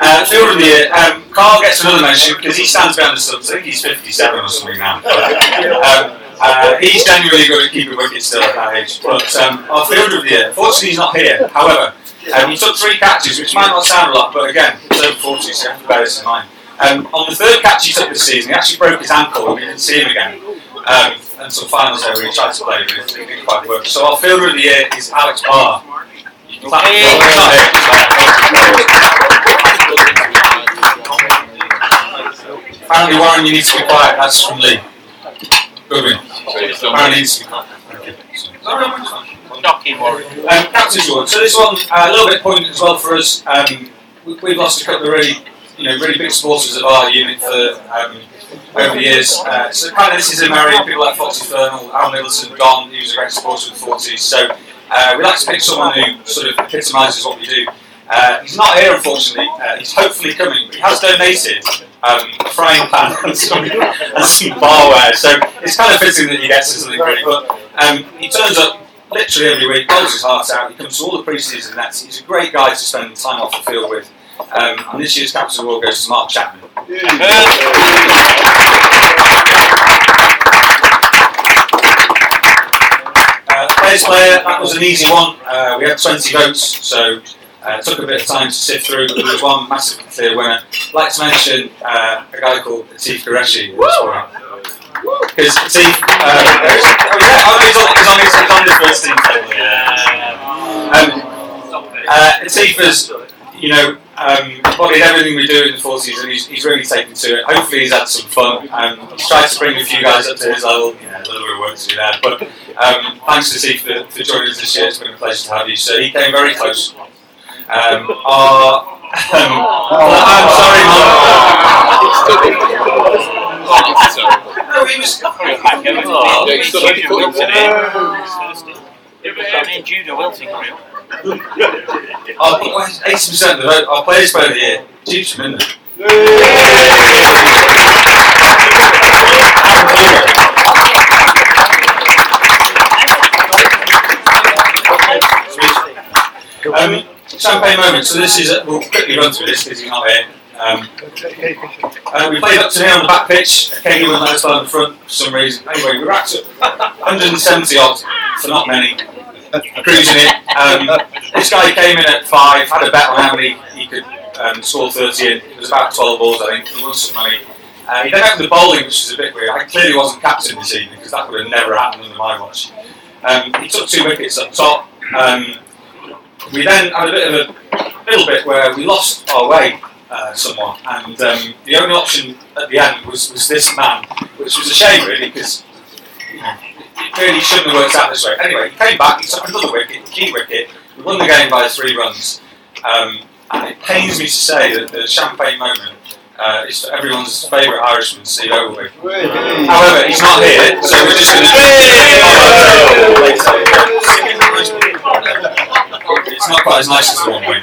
Uh, fielder of the year. Um, Carl gets another mention because he stands behind the subs. I think he's 57 or something now. Um, uh, he's genuinely good at keeping wickets still at that age. But um, our fielder of the year, fortunately, he's not here. However, um, he took three catches, which might not sound a lot, but again, it's over 40, so you have to bear this in mind. Um, on the third catch he took this season, he actually broke his ankle and we didn't see him again. Um, until finals day where he tried to play, but it didn't quite work. So our fielder of the year is Alex Barr. You can clap for him. He's not here. Apparently, Warren, you need to be quiet. That's from Lee. Goodwin. Apparently, to be quiet. Warren. Um, Captain's. So this one, uh, a little bit poignant as well for us. Um, we, we've lost a couple of really, you know, really big supporters of our unit for um, over the years. Uh, so kind of this is in memory of people like Foxy Fernal, Al Middleton, Don, who was a great supporter of the 40s. So uh, we like to pick someone who sort of epitomises what we do. Uh, he's not here, unfortunately. Uh, he's hopefully coming. But he has donated um, a frying pan and some, and some barware. So it's kind of fitting that he gets something really. But um, he turns up literally every week, blows his heart out. He comes to all the pre-season nets. He's a great guy to spend time off the field with. Um, and this year's Captain of the World goes to Mark Chapman. Uh, players player, that was an easy one. Uh, we had 20 votes, so uh, it took a bit of time to sift through, but there was one massively clear winner. I'd like to mention uh, a guy called Atif Qureshi. Because oh yeah, oh, he's, on, he's, on, he's on the first team table. Um, uh, Atif you know, um, embodied everything we do in the 40s and he's, he's really taken to it. Hopefully he's had some fun. Um, he's tried to bring a few guys up to his level. Yeah, a little bit of work to do there. But um, thanks to Steve for, for joining us this year. It's been a pleasure to have you. So he came very close. Um, our, um, I'm sorry, Mark. No, he was. And Judah Wilting real. Our, 80% of the vote, our players player of the year, Jude Schminder. Um, champagne moment. So this is, we'll quickly run through this because he's not here. Um, uh, we played up to here on the back pitch. Katie went play on the front for some reason. Anyway, we racked up 170 odd for not many. Cruising it. Um, this guy came in at five, had a bet on how many he could um, score 30 in. It was about 12 balls, I think. He won some money. Uh, he then opened the bowling, which is a bit weird. I clearly wasn't captain this evening because that would have never happened under my watch. Um, he took two wickets up top. Um, we then had a bit of a little bit where we lost our way uh, somewhat, and um, the only option at the end was, was this man, which was a shame really because you know, it really shouldn't have worked out this way. Anyway, he came back, he took another wicket, key wicket, we won the game by three runs, um, and it pains me to say that the champagne moment uh, is for everyone's favourite Irishman, Steve Ogilvy. However, he's not here, so we're just going to. It's not quite as nice as the one we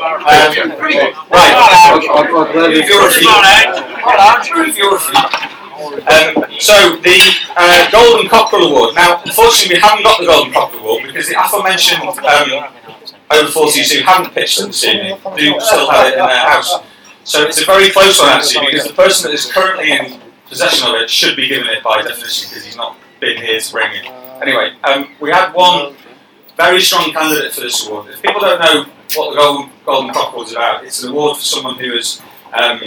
um, right. Um, so the uh, Golden Cockerel Award. Now, unfortunately, we haven't got the Golden Cockerel Award because the aforementioned um, over 40s who haven't pitched them this evening do still have it in their house. So it's a very close one actually because the person that is currently in possession of it should be given it by definition because he's not been here to bring it. Anyway, um, we had one very strong candidate for this award. If people don't know what the Golden, Golden Cockerel is about, it's an award for someone who has um,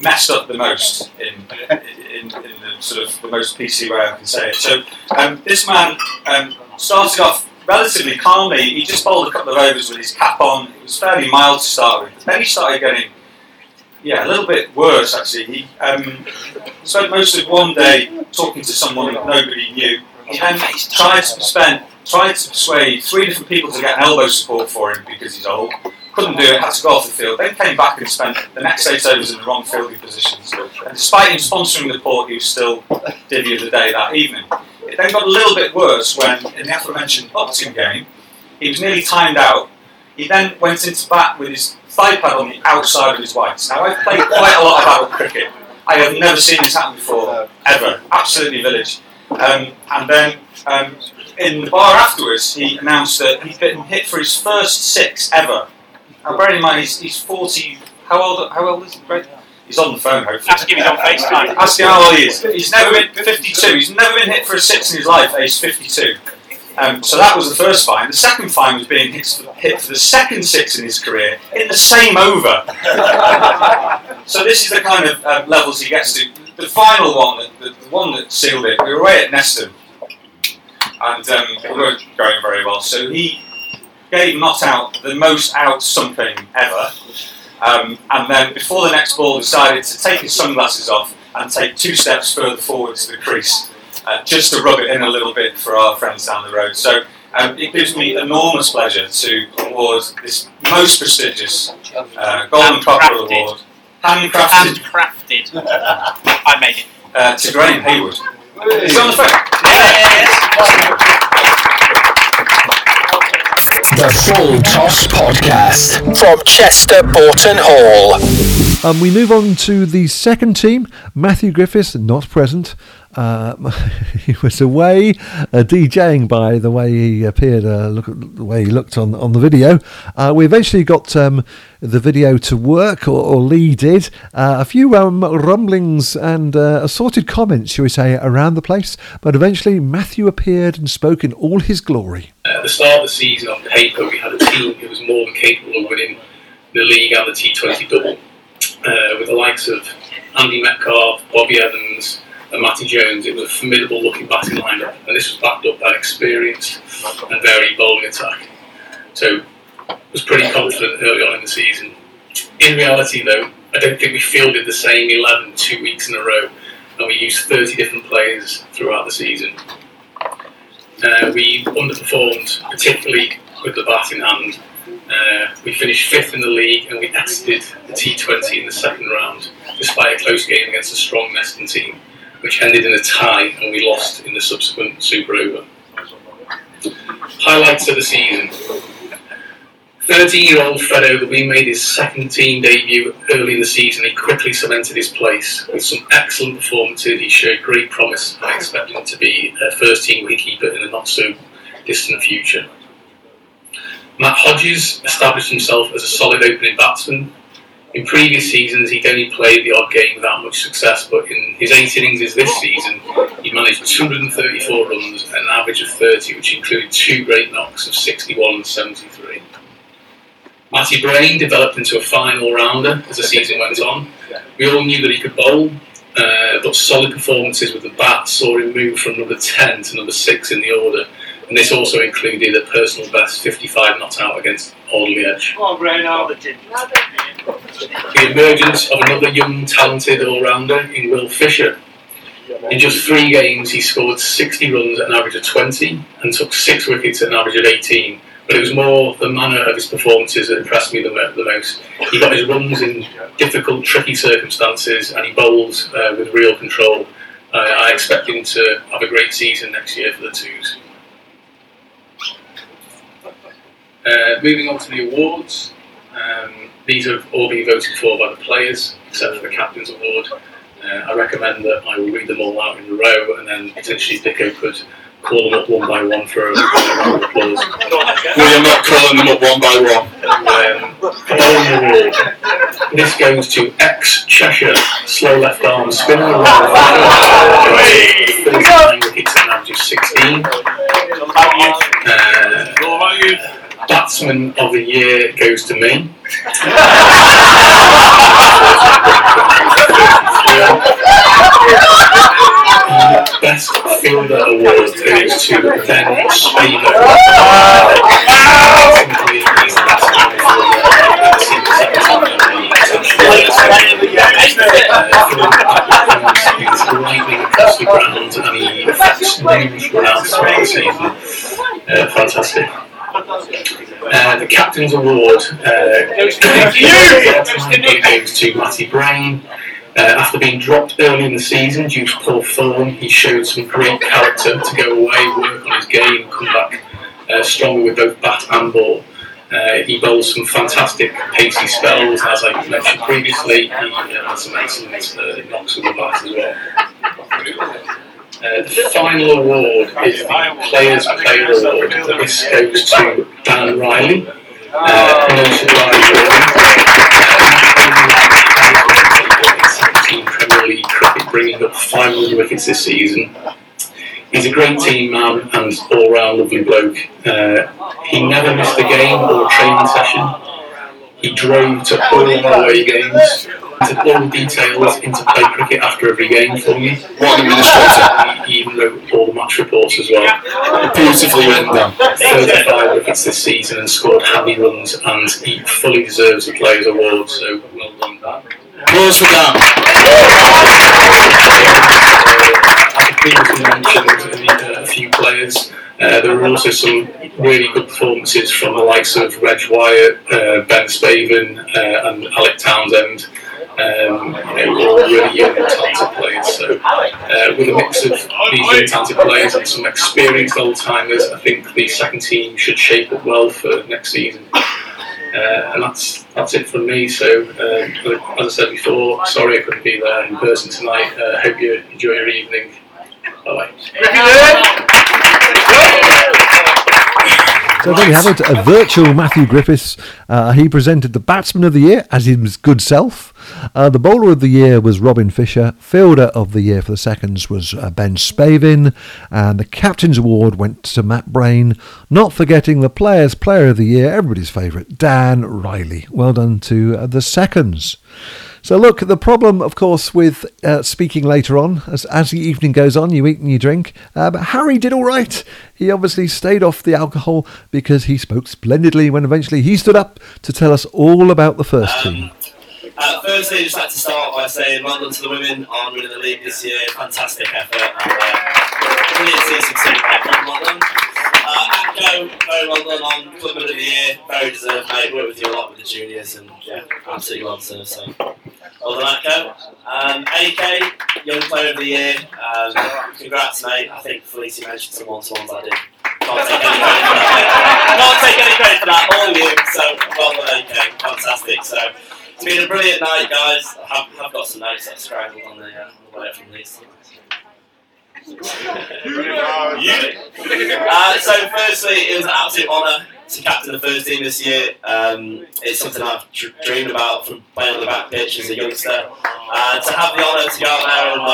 messed up the most in, in, in, the sort of the most PC way I can say it. So um, this man um, started off relatively calmly. He just bowled a couple of overs with his cap on. It was fairly mild to start with. Then he started getting, yeah, a little bit worse actually. He um, spent most of one day talking to someone that nobody knew. He then tried to spend, tried to persuade three different people to get elbow support for him because he's old. Couldn't do it, had to go off the field. Then came back and spent the next eight overs in the wrong fielding positions. And despite him sponsoring the port, he was still divvy of the day that evening. It then got a little bit worse when, in the aforementioned Upton game, he was nearly timed out. He then went into bat with his thigh pad on the outside of his whites. Now, I've played quite a lot of adult cricket. I have never seen this happen before, ever. Absolutely village. Um, and then um, in the bar afterwards, he announced that he'd been hit for his first six ever. Now, bearing in mind, he's, he's 40. How old, how old is he, Greg? He's on the phone, hopefully. Ask him he's on FaceTime. Ask him how old he is. He's never been 52. He's never been hit for a six in his life, age 52. Um, so that was the first fine. The second fine was being hit for, hit for the second six in his career in the same over. so this is the kind of uh, levels he gets to. The final one, the, the one that sealed it, we were away at Neston, and um, we weren't going very well. So he gave not out the most out something ever. Um, and then before the next ball, decided to take his sunglasses off and take two steps further forward to the crease, uh, just to rub it in a little bit for our friends down the road. So um, it gives me enormous pleasure to award this most prestigious uh, Golden Cockerel Award, handcrafted, Handcrafted. I made it. uh, to Graham Haywood. Is he on the phone? The Full Toss Podcast from Chester Boughton Hall. Um, we move on to the second team. Matthew Griffiths, not present. Uh, he was away uh, DJing by the way he appeared, uh, look the way he looked on, on the video. Uh, we eventually got um, the video to work, or, or Lee did. Uh, a few um, rumblings and uh, assorted comments, shall we say, around the place, but eventually Matthew appeared and spoke in all his glory. At the start of the season, on paper, we had a team who was more than capable of winning the league and the T20 double, with the likes of Andy Metcalf, Bobby Evans, and Matty Jones. It was a formidable looking batting lineup, and this was backed up by experienced and very bowling attack. So, I was pretty confident early on in the season. In reality, though, I don't think we fielded the same 11 two weeks in a row, and we used 30 different players throughout the season. Uh, we underperformed, particularly with the bat in hand. Uh, we finished fifth in the league and we exited the T20 in the second round, despite a close game against a strong Neston team, which ended in a tie and we lost in the subsequent Super Over. Highlights of the season. 13-year-old Fred Ogilvy made his second team debut early in the season. He quickly cemented his place with some excellent performances. He showed great promise. I expect him to be a first-team wicketkeeper in the not-so-distant future. Matt Hodges established himself as a solid opening batsman. In previous seasons, he'd only played the odd game without much success, but in his eight innings this season, he managed 234 runs and an average of 30, which included two great knocks of 61 and 73. Matty Brain developed into a fine all-rounder as the season went on. We all knew that he could bowl, uh, but solid performances with the bat saw him move from number 10 to number 6 in the order, and this also included a personal best 55 not out against Alderley Edge. Come on, Reynald. The emergence of another young, talented all-rounder in Will Fisher. In just three games, he scored 60 runs at an average of 20 and took six wickets at an average of 18. But it was more the manner of his performances that impressed me the, the most. He got his runs in difficult, tricky circumstances, and he bowls uh, with real control. Uh, I expect him to have a great season next year for the twos. Uh, moving on to the awards, um, these have all been voted for by the players, except for the captain's award. Uh, I recommend that I will read them all out in a row, and then potentially Dicko could call them up one by one for a round of applause. William not calling them up one by one. Um, bowling award. This goes to ex Cheshire slow left arm spinner. Thirty-nine wickets and average of 16. Uh, batsman of the year goes to me. Best fielder award goes to Ben Spieler. Simply, he's the best man He's gliding across the ground and he affects numerous rounds throughout the season. Uh, fantastic. Uh, the captain's award uh, goes to Matty Brain. Uh, after being dropped early in the season due to poor form, he showed some great character to go away, work on his game, and come back uh, stronger with both bat and ball. Uh, he bowls some fantastic pacey spells, as I mentioned previously. He uh, has some excellent uh, knocks with the bat as well. Uh, the final award is the Players Player Award. This goes to Dan Riley. Uh, Premier League cricket, bringing up 500 wickets this season. He's a great team man and all-round lovely bloke. Uh, he never missed a game or a training session. He drove to all away games, to all the details into play cricket after every game for me. What an administrator. He even wrote all the match reports as well. Beautifully written down. 35 wickets this season and scored happy runs, and he fully deserves the Players Award. So well done, Dan. Applause for Dan. As I previously mentioned, uh, a few players. Uh, there were also some really good performances from the likes of Reg Wyatt, uh, Ben Spaven, uh, and Alec Townsend. Um, you know, all really young and talented players. So, uh, with a mix of these young talented players and some experienced old timers, I think the second team should shape up well for next season. Uh, and that's that's it from me. So, um, as I said before, sorry I couldn't be there in person tonight. Uh, hope you enjoy your evening. Bye bye. So there you have it, a virtual Matthew Griffiths. Uh, he presented the Batsman of the Year as his good self. Uh, the Bowler of the Year was Robin Fisher. Fielder of the Year for the seconds was uh, Ben Spavin. And the Captain's Award went to Matt Brain. Not forgetting the Players Player of the Year, everybody's favourite, Dan Riley. Well done to uh, the seconds. So look, the problem, of course, with uh, speaking later on, as, as the evening goes on, you eat and you drink. Uh, but Harry did all right. He obviously stayed off the alcohol because he spoke splendidly when eventually he stood up to tell us all about the first team. Uh, firstly, I'd just like to start by saying well done to the women on winning the league this year. Fantastic effort and uh, brilliant season so far. Well done. Uh, Atco, very well done on Clubman of the Year. Very deserved, mate. Worked with you a lot with the juniors and yeah, absolutely well deserved. So well done, Atco. Um, AK, Young Player of the Year. Um, congrats, mate. I think Felicia mentioned some one-to-ones I did. Can't take any credit for that. Can't take any credit for that. All you. So well done, AK. Fantastic. So. It's been a brilliant night, guys. I have, have got some notes that scrambled on the, uh, on the way up from these. Uh, so, firstly, it was an absolute honour to captain the first team this year. Um, it's something I've dr- dreamed about from playing on the back pitch as a youngster. Uh, to have the honour to go out there and um,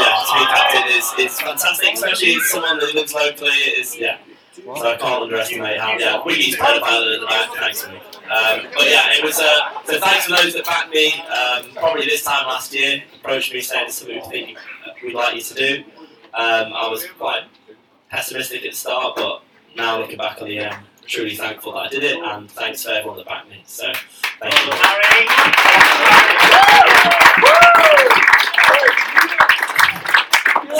yeah, to be captain is, is fantastic, especially as someone that lives locally. Is yeah. So I can't underestimate how yeah, Wiggy's played a pilot at the back, thanks me. Um, but yeah, it was uh, so thanks to those that backed me. Um, probably this time last year, approached me saying it's something we think we'd like you to do. Um, I was quite pessimistic at the start, but now looking back on the year, I'm truly thankful that I did it, and thanks for everyone that backed me. So, thank you.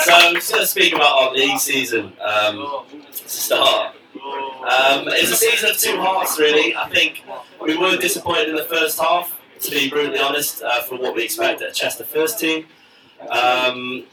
So, I'm just going to speak about our league season um, to start. Um, it's a season of two halves, really. I think we were disappointed in the first half, to be brutally honest, uh, from what we expected at Chester first team. Um,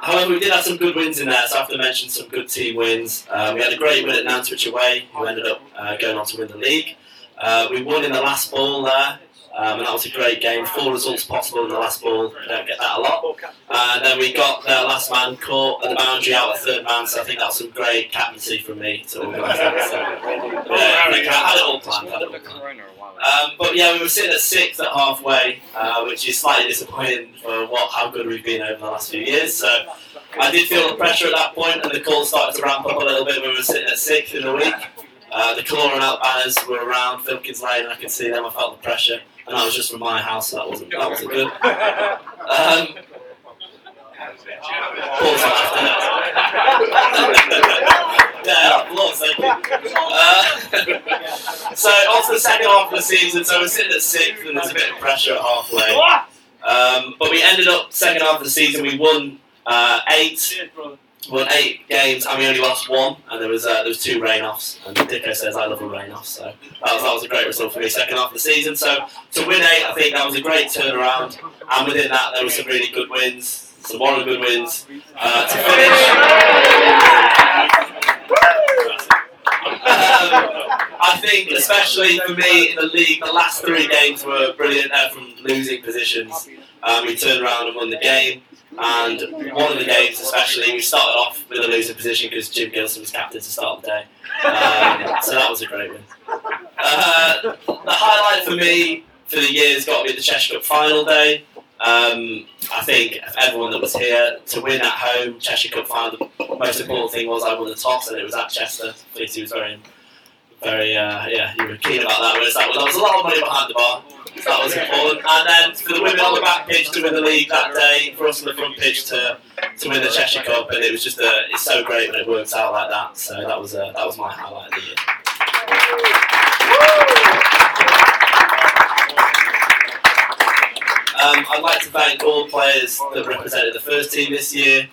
however, we did have some good wins in there, so I have to mention some good team wins. Uh, we had a great win at Nantwich away, who ended up uh, going on to win the league. Uh, we won in the last ball there, um, and that was a great game. Four results possible in the last ball. We don't get that a lot. And then we got the last man caught at the boundary out of third man, so I think that was some great captaincy from me to organise that. So, yeah, I think I had it all planned. Had it all planned. Um, but yeah, we were sitting at sixth at halfway, uh, which is slightly disappointing for what how good we've been over the last few years. So I did feel the pressure at that point, and the calls started to ramp up a little bit we were sitting at sixth in the week. Uh, the Calora and out banners were around Filkins Lane, I could see them. I felt the pressure, and that was just from my house, so that wasn't that wasn't good. Um, Paul's laughing Yeah, applause, thank you. Uh, so, to the second half of the season. So, we're sitting at sixth, and there's a bit of pressure at halfway. Um, but we ended up, second half of the season, we won uh, eight. Won eight games and we only lost one, and there was uh, there was two rain-offs. And Dicko says I love a rain-off, so that was, that was a great result for me. Second half of the season, so to win eight, I think that was a great turnaround. And within that, there were some really good wins, some more good wins. Uh, to finish, um, I think, especially for me in the league, the last three games were brilliant uh, from losing positions. Um, we turned around and won the game. And one of the games, especially, we started off with a losing position because Jim Gilson was captain to start the day. Um, so that was a great win. Uh, the highlight for me for the year has got to be the Cheshire Cup final day. Um, I think everyone that was here to win at home Cheshire Cup final, the most important thing was I won the toss and it was at Chester. Fleety was very, very, uh, yeah, you were keen about that. Whereas that was, there was a lot of money behind the bar. That was important. And then for the women on the back pitch to win the league that day, for us on the front pitch to to win the Cheshire Cup, and it was just a, it's so great when it works out like that. So that was a, that was my highlight of the year. Um, I'd like to thank all the players that represented the first team this year.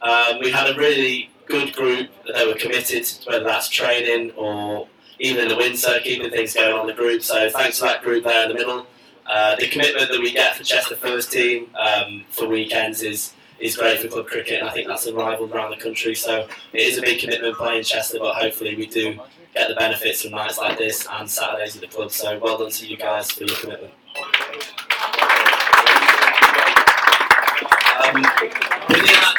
Um, we had a really good group that they were committed, whether that's training or even in the winter, keeping things going on the group. So thanks to that group there in the middle. Uh, the commitment that we get for Chester first team um, for weekends is is great for club cricket, and I think that's unrivaled around the country. So it is a big commitment playing Chester, but hopefully we do get the benefits from nights like this and Saturdays at the club. So well done to you guys for your commitment. Um,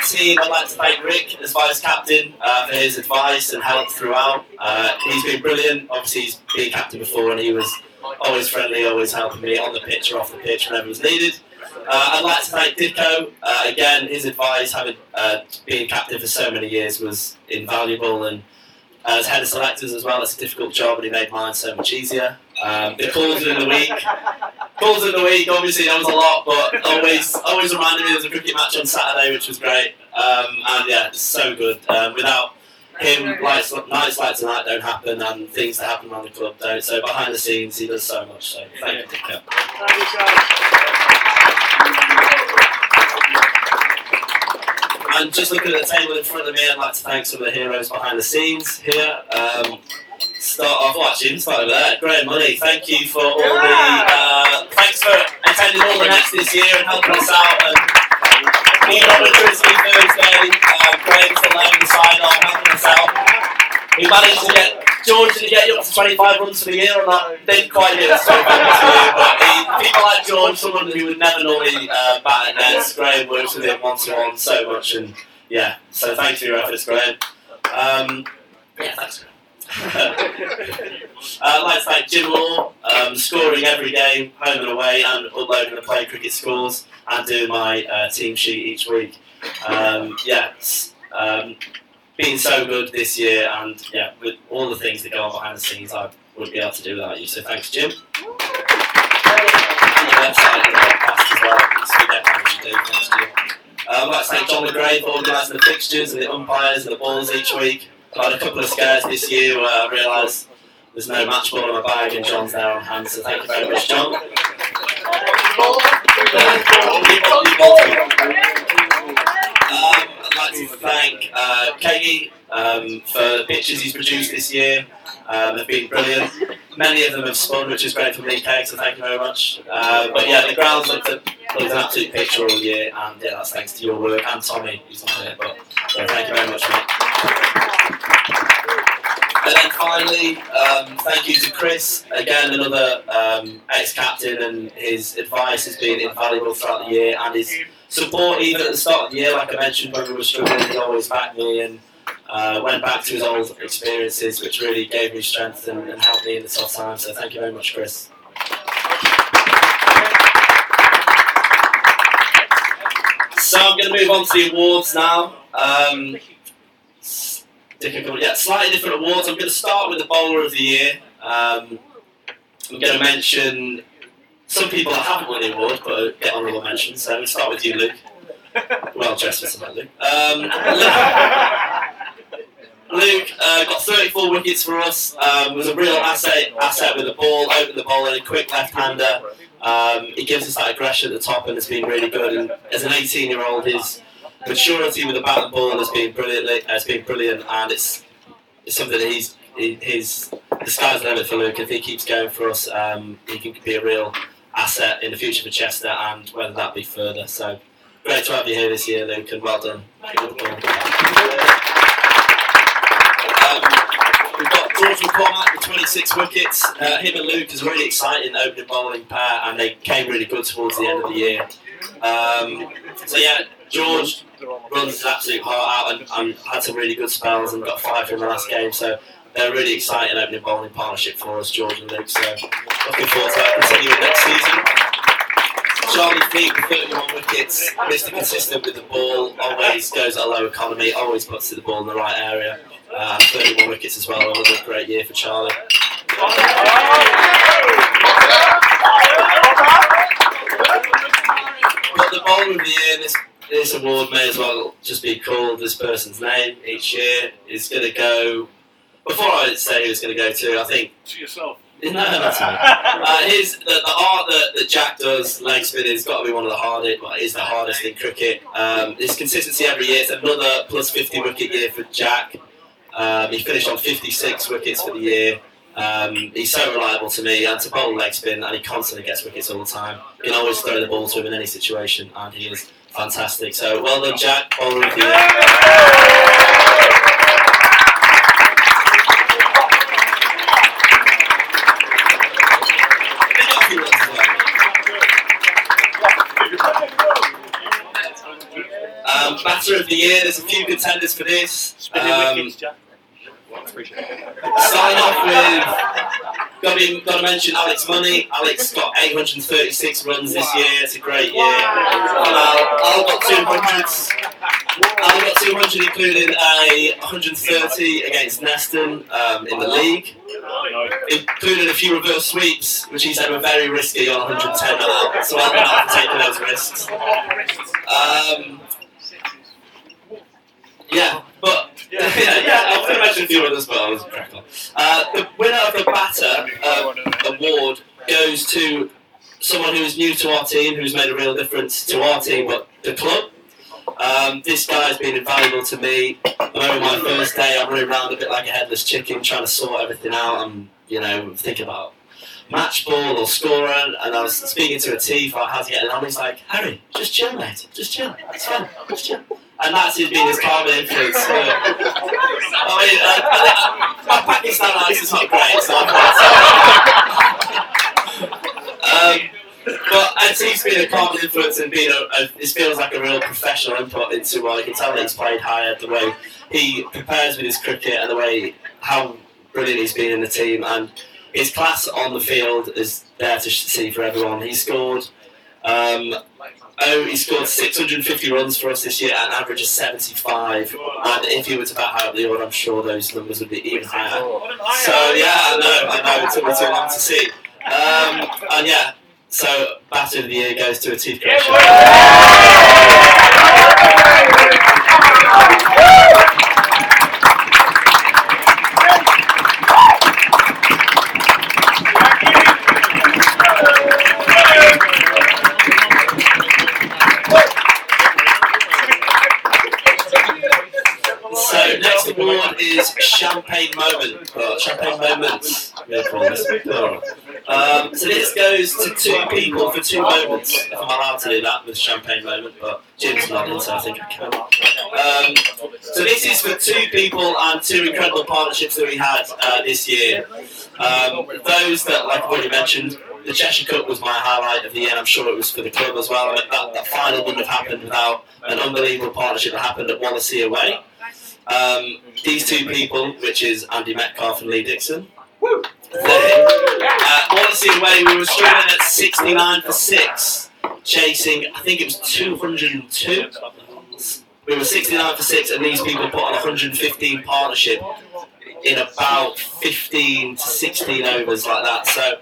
team, I'd like to thank Rick as vice captain uh, for his advice and help throughout. Uh, he's been brilliant. Obviously, he's been captain before, and he was always friendly, always helping me on the pitch or off the pitch whenever was needed. Uh, I'd like to thank Dicko. Uh, again, his advice, having uh, been captain for so many years, was invaluable. And as head of selectors as well, it's a difficult job, and he made mine so much easier. Um, the calls in the week, calls in the week. Obviously, that was a lot, but always, always reminded me there was a cricket match on Saturday, which was great. Um, and yeah, it's so good. Um, without him, nights, nights like tonight don't happen, and things that happen around the club don't. So behind the scenes, he does so much. So thank you. And just looking at the table in front of me, I'd like to thank some of the heroes behind the scenes here. Start off, actually, start over there. Graham Money, thank you for all the, uh, thanks for attending all the nets this year and helping us out. And being on the Frisbee Thursday, uh, Graham's still there on the sideline helping us out. We managed to get George to get you up to 25 runs for the year, and that didn't quite get us to 25 runs for the year. But he, people like George, someone who would never normally uh, bat at nets, Graham works with him one to one so much, and yeah, so thanks for your efforts, Graham. Um, yeah, thanks. uh, I'd like to thank Jim Law, um, scoring every game, home and away, and uploading the play cricket scores, and doing my uh, team sheet each week. Um, yeah, um, been so good this year, and yeah, with all the things that go on behind the scenes, I wouldn't be able to do without you. So thanks, Jim. And the website the podcast as well. What you do. Thanks, Jim. Uh, I'd like to thank John McGray for organising the fixtures and the umpires and the balls each week. I've had a couple of scares this year where I realised there's no match ball in my bag and John's there on hand, so thank you very much, John. Um, I'd like to thank uh, Katie um, for the pictures he's produced this year. Um, they've been brilliant. Many of them have spun, which is great for me, Kate, so thank you very much. Uh, but yeah, the grounds looked, at, looked an absolute picture all year, and yeah, that's thanks to your work and Tommy, who's not here. But yeah, thank you very much, mate. And then finally, um, thank you to Chris, again, another um, ex-captain, and his advice has been invaluable throughout the year, and his support even at the start of the year, like I mentioned, when we were struggling, he always backed me and uh, went back to his old experiences, which really gave me strength and, and helped me in the tough times. So thank you very much, Chris. So I'm going to move on to the awards now. Um, yeah, slightly different awards. I'm going to start with the bowler of the year. Um, I'm going to mention some people that haven't won the award, but get honourable mentions. So we'll start with you, Luke. Well dressed for Luke. Um, Luke uh, got 34 wickets for us. Um, was a real asset asset with the ball, opened the ball, and a quick left-hander. Um, he gives us that aggression at the top, and it's been really good. And as an 18-year-old, his maturity with the bat and ball has been brilliant. Has been brilliant, and it's it's something that he's he, his the sky's the limit for Luke. If he keeps going for us, um, he can be a real asset in the future for Chester, and whether that be further. So great to have you here this year, Luke, and well done. Um, we've got George McCormack with 26 wickets. Uh, him and Luke is a really exciting opening bowling pair, and they came really good towards the end of the year. Um, so yeah, George runs his absolute heart out and, and had some really good spells and got five in the last game. So they're really exciting opening bowling partnership for us, George and Luke. So looking forward to that continuing next season. Charlie Fleet with 31 wickets, Mr. Consistent with the ball, always goes at a low economy, always puts the ball in the right area. Uh, 31 wickets as well, another great year for Charlie. The bowler of the year, this, this award may as well just be called this person's name each year, is going to go. Before I say who's going to go to, I think To yourself. no, me. Uh, his, the, the art that, that Jack does, leg spin, has got to be one of the hardest, well, is the hardest in cricket. Um, his consistency every year, it's another plus 50 wicket year for Jack. Um, he finished on 56 wickets for the year. Um, he's so reliable to me, and to bowl leg spin, and he constantly gets wickets all the time. You can always throw the ball to him in any situation, and he is fantastic. So well done, Jack. Bowler of the year. Um, batter of the year, there's a few contenders for this. Spinning Um, wickets, Jack. Starting off with, got to, got to mention Alex Money. Alex got 836 runs this year. It's a great year. And Al, got 200. Al got 200, including a 130 against Neston um, in the league, including a few reverse sweeps, which he said were very risky on 110 now. So I've been out taking those risks. Um, yeah, but yeah, yeah, I was going to mention a few others, but I was. Uh, the winner of the batter uh, award goes to someone who is new to our team, who's made a real difference to our team, but the club. Um, this guy has been invaluable to me. Remember my first day, I'm running around a bit like a headless chicken, trying to sort everything out. I'm, you know, thinking about match ball or scorer, and I was speaking to a T for how's he getting on. He's like, Harry, just chill, mate, just chill. It's fine, just chill. And that's his been his calming influence. So, I mean, uh, my Pakistan accent's not great, so I'm um, but as he's been a calming influence and been a, a, it feels like a real professional input into what I can tell that he's played higher, the way he prepares with his cricket and the way how brilliant he's been in the team and his class on the field is there to see for everyone. He scored um, oh he scored 650 runs for us this year at an average of 75 and if he were to bat high up the order I'm sure those numbers would be even higher. So yeah I know, I know it took me too long to see. Um, and yeah, so batter of the year goes to Atif Champagne Moment. Uh, champagne Moments. Um, so this goes to two people for two moments. If I'm allowed to do that with Champagne Moment, but Jim's nodding, so I think I can. Um, so this is for two people and two incredible partnerships that we had uh, this year. Um, those that, like I've already mentioned, the Cheshire Cup was my highlight of the year, I'm sure it was for the club as well. I mean, that, that final wouldn't have happened without an unbelievable partnership that happened at Wallasey away. Um, these two people, which is Andy Metcalf and Lee Dixon. They, uh, Wallasey away, we were struggling at 69 for 6, chasing, I think it was 202. We were 69 for 6, and these people put on 115 partnership in about 15 to 16 overs like that. So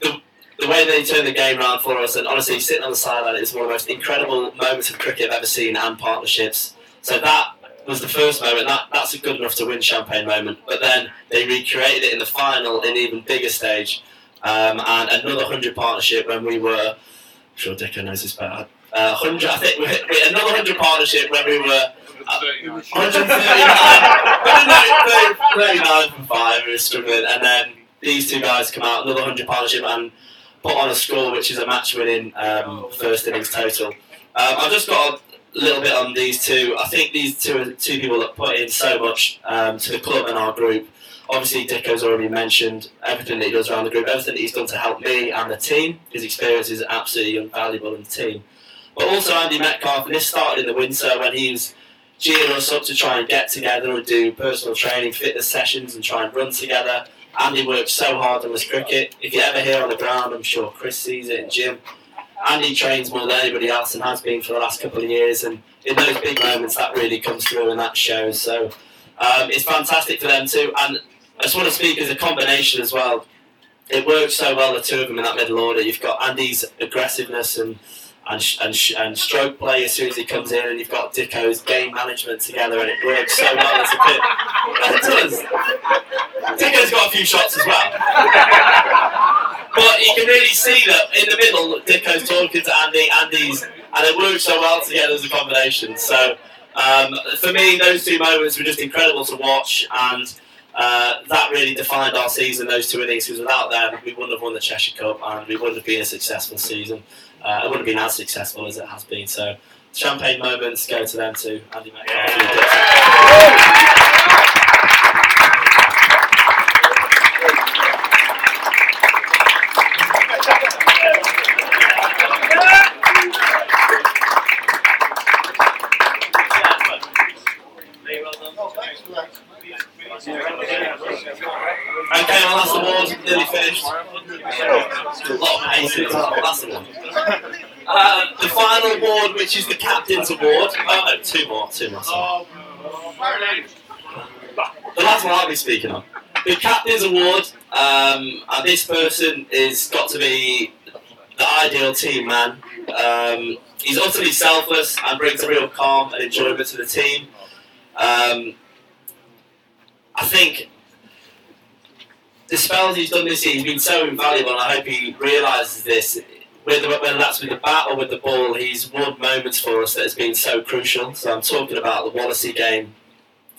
the, the way they turned the game around for us, and honestly, sitting on the sideline, it's one of the most incredible moments of cricket I've ever seen and partnerships. So that was the first moment. That that's a good enough to win champagne moment. But then they recreated it in the final in even bigger stage, um, and another hundred partnership when we were. I'm sure Dicker knows this better. Uh, hundred, I think we we another hundred partnership when we were. Uh, 139 from five, we were struggling, and then these two guys come out, another 100 partnership, and put on a score which is a match winning um, first innings total. Um, I've just got a little bit on these two. I think these two are two people that put in so much um, to the club and our group. Obviously, Dicko's already mentioned everything that he does around the group, everything that he's done to help me and the team. His experience is absolutely invaluable in the team. But also Andy Metcalf, and this started in the winter when he was gearing us up to try and get together and do personal training, fitness sessions, and try and run together. Andy worked so hard on his cricket. If you're ever hear on the ground, I'm sure Chris sees it, Jim. Andy trains more than anybody else and has been for the last couple of years. And in those big moments, that really comes through and that shows. So um, it's fantastic for them too. And I just want to speak as a combination as well. It works so well, the two of them in that middle order. You've got Andy's aggressiveness and and, and, and stroke play as soon as he comes in, and you've got Dicko's game management together, and it works so well as a pit. It does. Dicko's got a few shots as well. But you can really see that in the middle, Dicko's talking to Andy, Andy's, and it works so well together as a combination. So um, for me, those two moments were just incredible to watch, and uh, that really defined our season, those two innings, because without them, we wouldn't have won the Cheshire Cup, and we wouldn't have been a successful season. Uh, it wouldn't have been as successful as it has been. So, champagne moments go to them too, Andy Okay, my last award nearly finished. Uh, the final award, which is the captain's award. Oh no, two more, two more. Sorry. The last one I'll be speaking on. The captain's award, um, and this person is got to be the ideal team man. Um, he's utterly selfless and brings a real calm and enjoyment to the team. Um, I think the spells he's done this year, he's been so invaluable, and I hope he realises this. Whether, whether that's with the bat or with the ball, he's won moments for us that has been so crucial. So I'm talking about the Wallasey game,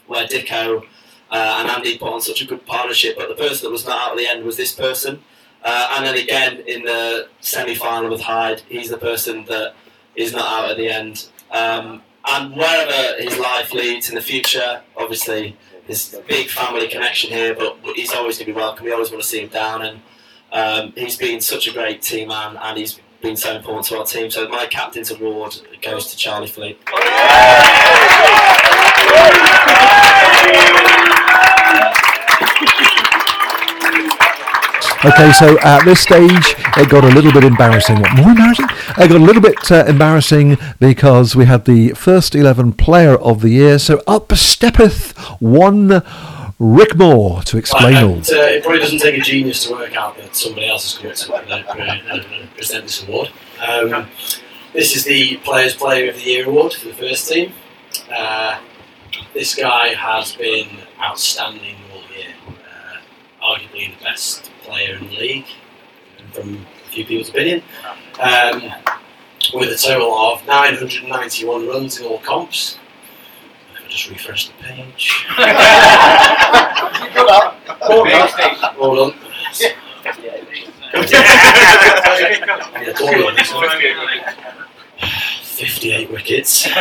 where Dicko uh, and Andy put on such a good partnership, but the person that was not out at the end was this person. Uh, and then again in the semi-final with Hyde, he's the person that is not out at the end. Um, and wherever his life leads in the future, obviously his big family connection here, but he's always going to be welcome. We always want to see him down, and um, he's been such a great team man, and he's been so important to our team. So my captain's award goes to Charlie Fleet. Okay, so at this stage, it got a little bit embarrassing. What more embarrassing? It got a little bit uh, embarrassing because we had the first 11 player of the year. So up steppeth one Rick Moore to explain all. uh, it probably doesn't take a genius to work out that somebody else has come to uh, uh, present this award. Um, this is the Players Player of the Year award for the first team. Uh, this guy has been outstanding all year, uh, arguably the best player in the league, from a few people's opinion, um, with a total of 991 runs in all comps. just refresh the page. Good up. Hold on. Yeah, hold on. 58 wickets.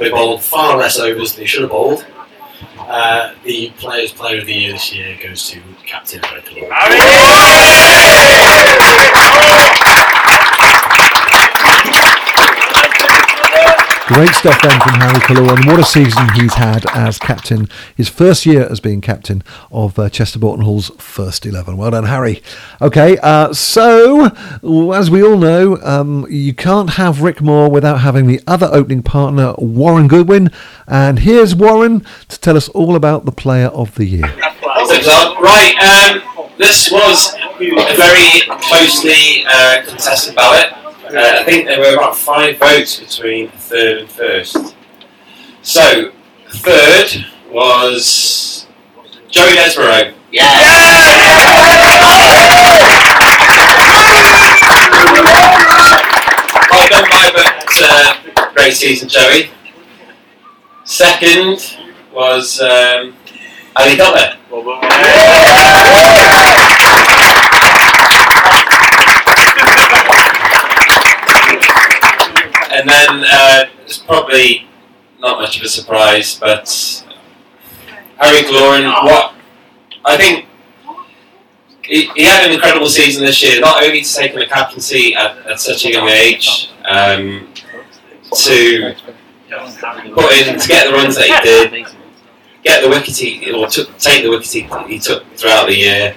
We bowled far less overs than he should have bowled. Uh, the Players Player of the Year this year goes to Captain Great stuff then from Harry and what a season he's had as captain. His first year as being captain of uh, Chester Boughton Hall's first 11. Well done, Harry. Okay, uh, so as we all know, um, you can't have Rick Moore without having the other opening partner, Warren Goodwin. And here's Warren to tell us all about the player of the year. Right, um, this was a very closely uh, contested ballot. Uh, I think there were about five votes between third and first. So, third was Joey Desborough. Might go by, but uh, great season, Joey. Second was um, Ali Cutler. And then uh, it's probably not much of a surprise, but Harry Glorin, what I think he, had an incredible season this year, not only to take on a captaincy at, at such a young age, um, to put in to get the runs that he did, get the wicket he or take the wicket he, he took throughout the year,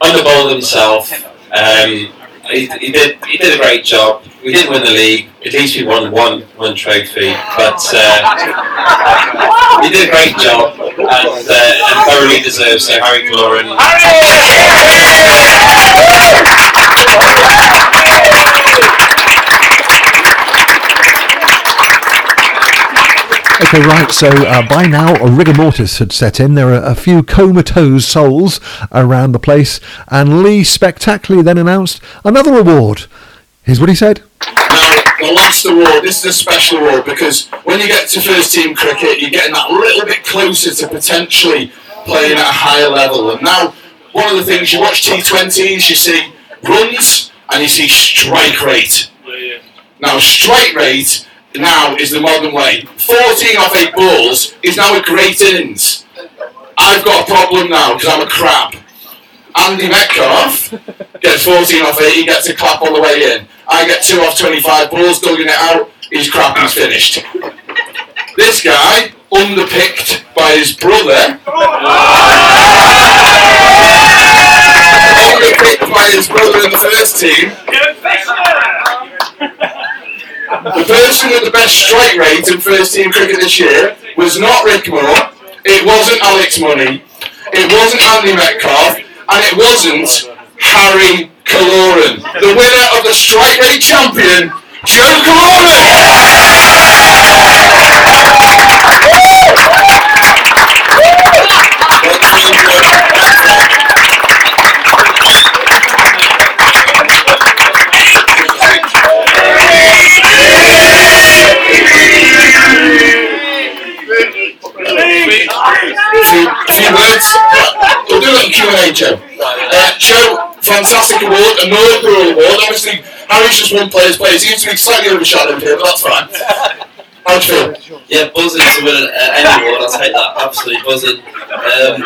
underbowled himself. Um, he, he did he did a great job. We didn't win the league. At least we won one one trophy, but uh, he did a great job and, uh, and thoroughly deserves. So Harry Glorin. Okay, right. So uh, by now, a rigor mortis had set in. There are a few comatose souls around the place, and Lee spectacularly then announced another award. Here's what he said. Now, the last award, this is a special award because when you get to first team cricket, you're getting that little bit closer to potentially playing at a higher level. And now, one of the things you watch T20s, you see runs and you see strike rate. Now, strike rate now is the modern way. 14 off 8 balls is now a great innings. I've got a problem now because I'm a crab. Andy Metcalf gets 14 off 8, he gets a clap on the way in. I get 2 off 25 balls, dugging it out, he's crap, he's finished. This guy, underpicked by his brother, underpicked by his brother in the first team, the person with the best strike rate in first team cricket this year was not Rick Moore, it wasn't Alex Money, it wasn't Andy Metcalf, and it wasn't Harry Kaloran. The winner of the strike rate champion, Joe A few, words. We'll do a little Q&A, Joe. Uh, Joe, fantastic award, a Northborough award. Obviously, Harry's just one player's player. He seems to be slightly overshadowed here, but that's fine. How do you feel? Yeah, buzzing to win uh, any award, I'll take that. Absolutely buzzing. Um,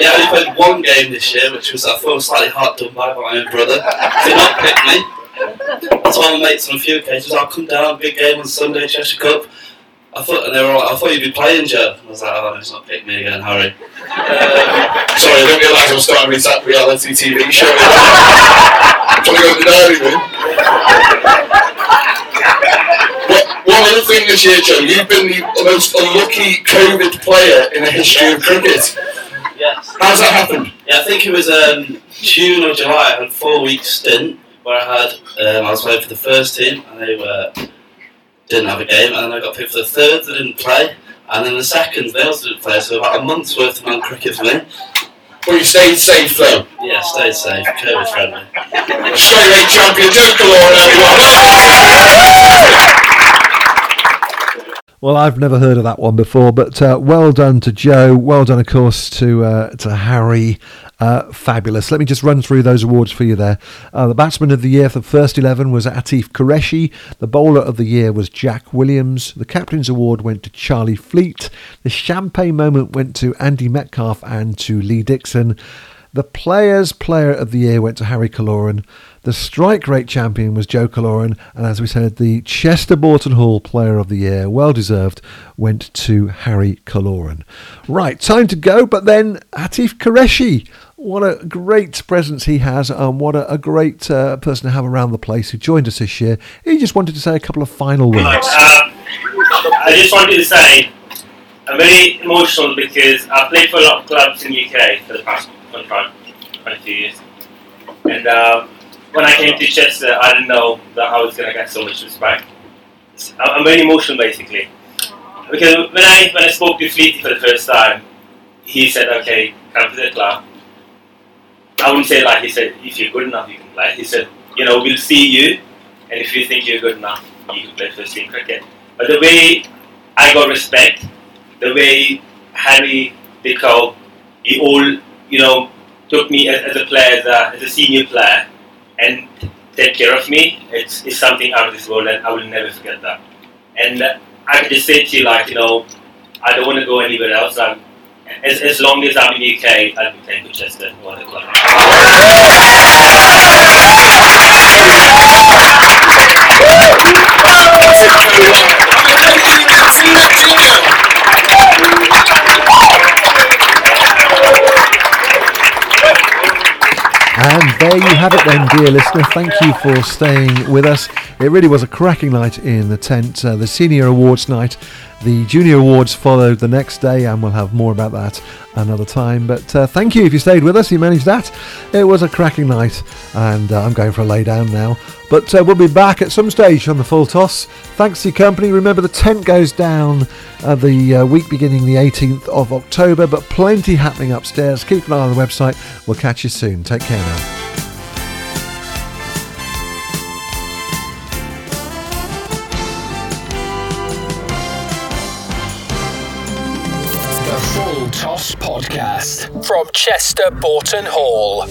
yeah, I only played one game this year, which was I thought slightly hard done by by my own brother. Did not pick me. I told my mates on a few occasions, I'll come down, big game on Sunday, Cheshire Cup. I thought, and they were all like, I thought you'd be playing, Joe. I was like, oh, he's not picked me again, Harry. Sorry, I didn't realise I was starting with that reality TV show. Trying to go to the diary room. One other thing this year, Joe, you've been the most unlucky COVID player in the history of cricket. Yes. How's that happened? Yeah, I think it was um, June or July. I had a four week stint where I had um, I was playing for the first team and they were didn't have a game, and then I got picked for the third. They didn't play, and then the second they also didn't play. So about a month's worth of non-cricket for me. But you stayed safe though. Yeah, stayed safe, COVID friendly. Straight rate champion, Joe Kalora, everyone. Well, I've never heard of that one before, but uh, well done to Joe. Well done, of course, to uh, to Harry. Uh, fabulous. Let me just run through those awards for you there. Uh, the batsman of the year for first 11 was Atif Qureshi. The bowler of the year was Jack Williams. The captain's award went to Charlie Fleet. The champagne moment went to Andy Metcalf and to Lee Dixon. The players' player of the year went to Harry Kaloran. The strike rate champion was Joe Kaloran. And as we said, the Chester Boughton Hall player of the year, well deserved, went to Harry Kaloran. Right, time to go. But then Atif Qureshi. What a great presence he has, and what a, a great uh, person to have around the place who joined us this year. He just wanted to say a couple of final words. Um, I just wanted to say I'm very emotional because I've played for a lot of clubs in the UK for the past 25, 22 years. And uh, when I came to Chester, uh, I didn't know that I was going to get so much respect. I'm I'm very emotional basically. Because when I, when I spoke to Fleety for the first time, he said, okay, come to the club. I wouldn't say like he said, if you're good enough, you can play. He said, you know, we'll see you, and if you think you're good enough, you can play first team cricket. But the way I got respect, the way Harry, Dicko, he all, you know, took me as, as a player, as a, as a senior player, and take care of me, it's, it's something out of this world, and I will never forget that. And I can just say to you, like, you know, I don't want to go anywhere else. I'm, as, as long as I'm in the UK, I'll be playing for Chester. What And there you have it then, dear listener. Thank you for staying with us. It really was a cracking night in the tent. Uh, the senior awards night. The junior awards followed the next day, and we'll have more about that another time. But uh, thank you if you stayed with us. You managed that. It was a cracking night, and uh, I'm going for a lay down now. But uh, we'll be back at some stage on the full toss. Thanks to your company. Remember, the tent goes down the uh, week beginning the 18th of October, but plenty happening upstairs. Keep an eye on the website. We'll catch you soon. Take care now. Podcast from Chester Boughton Hall.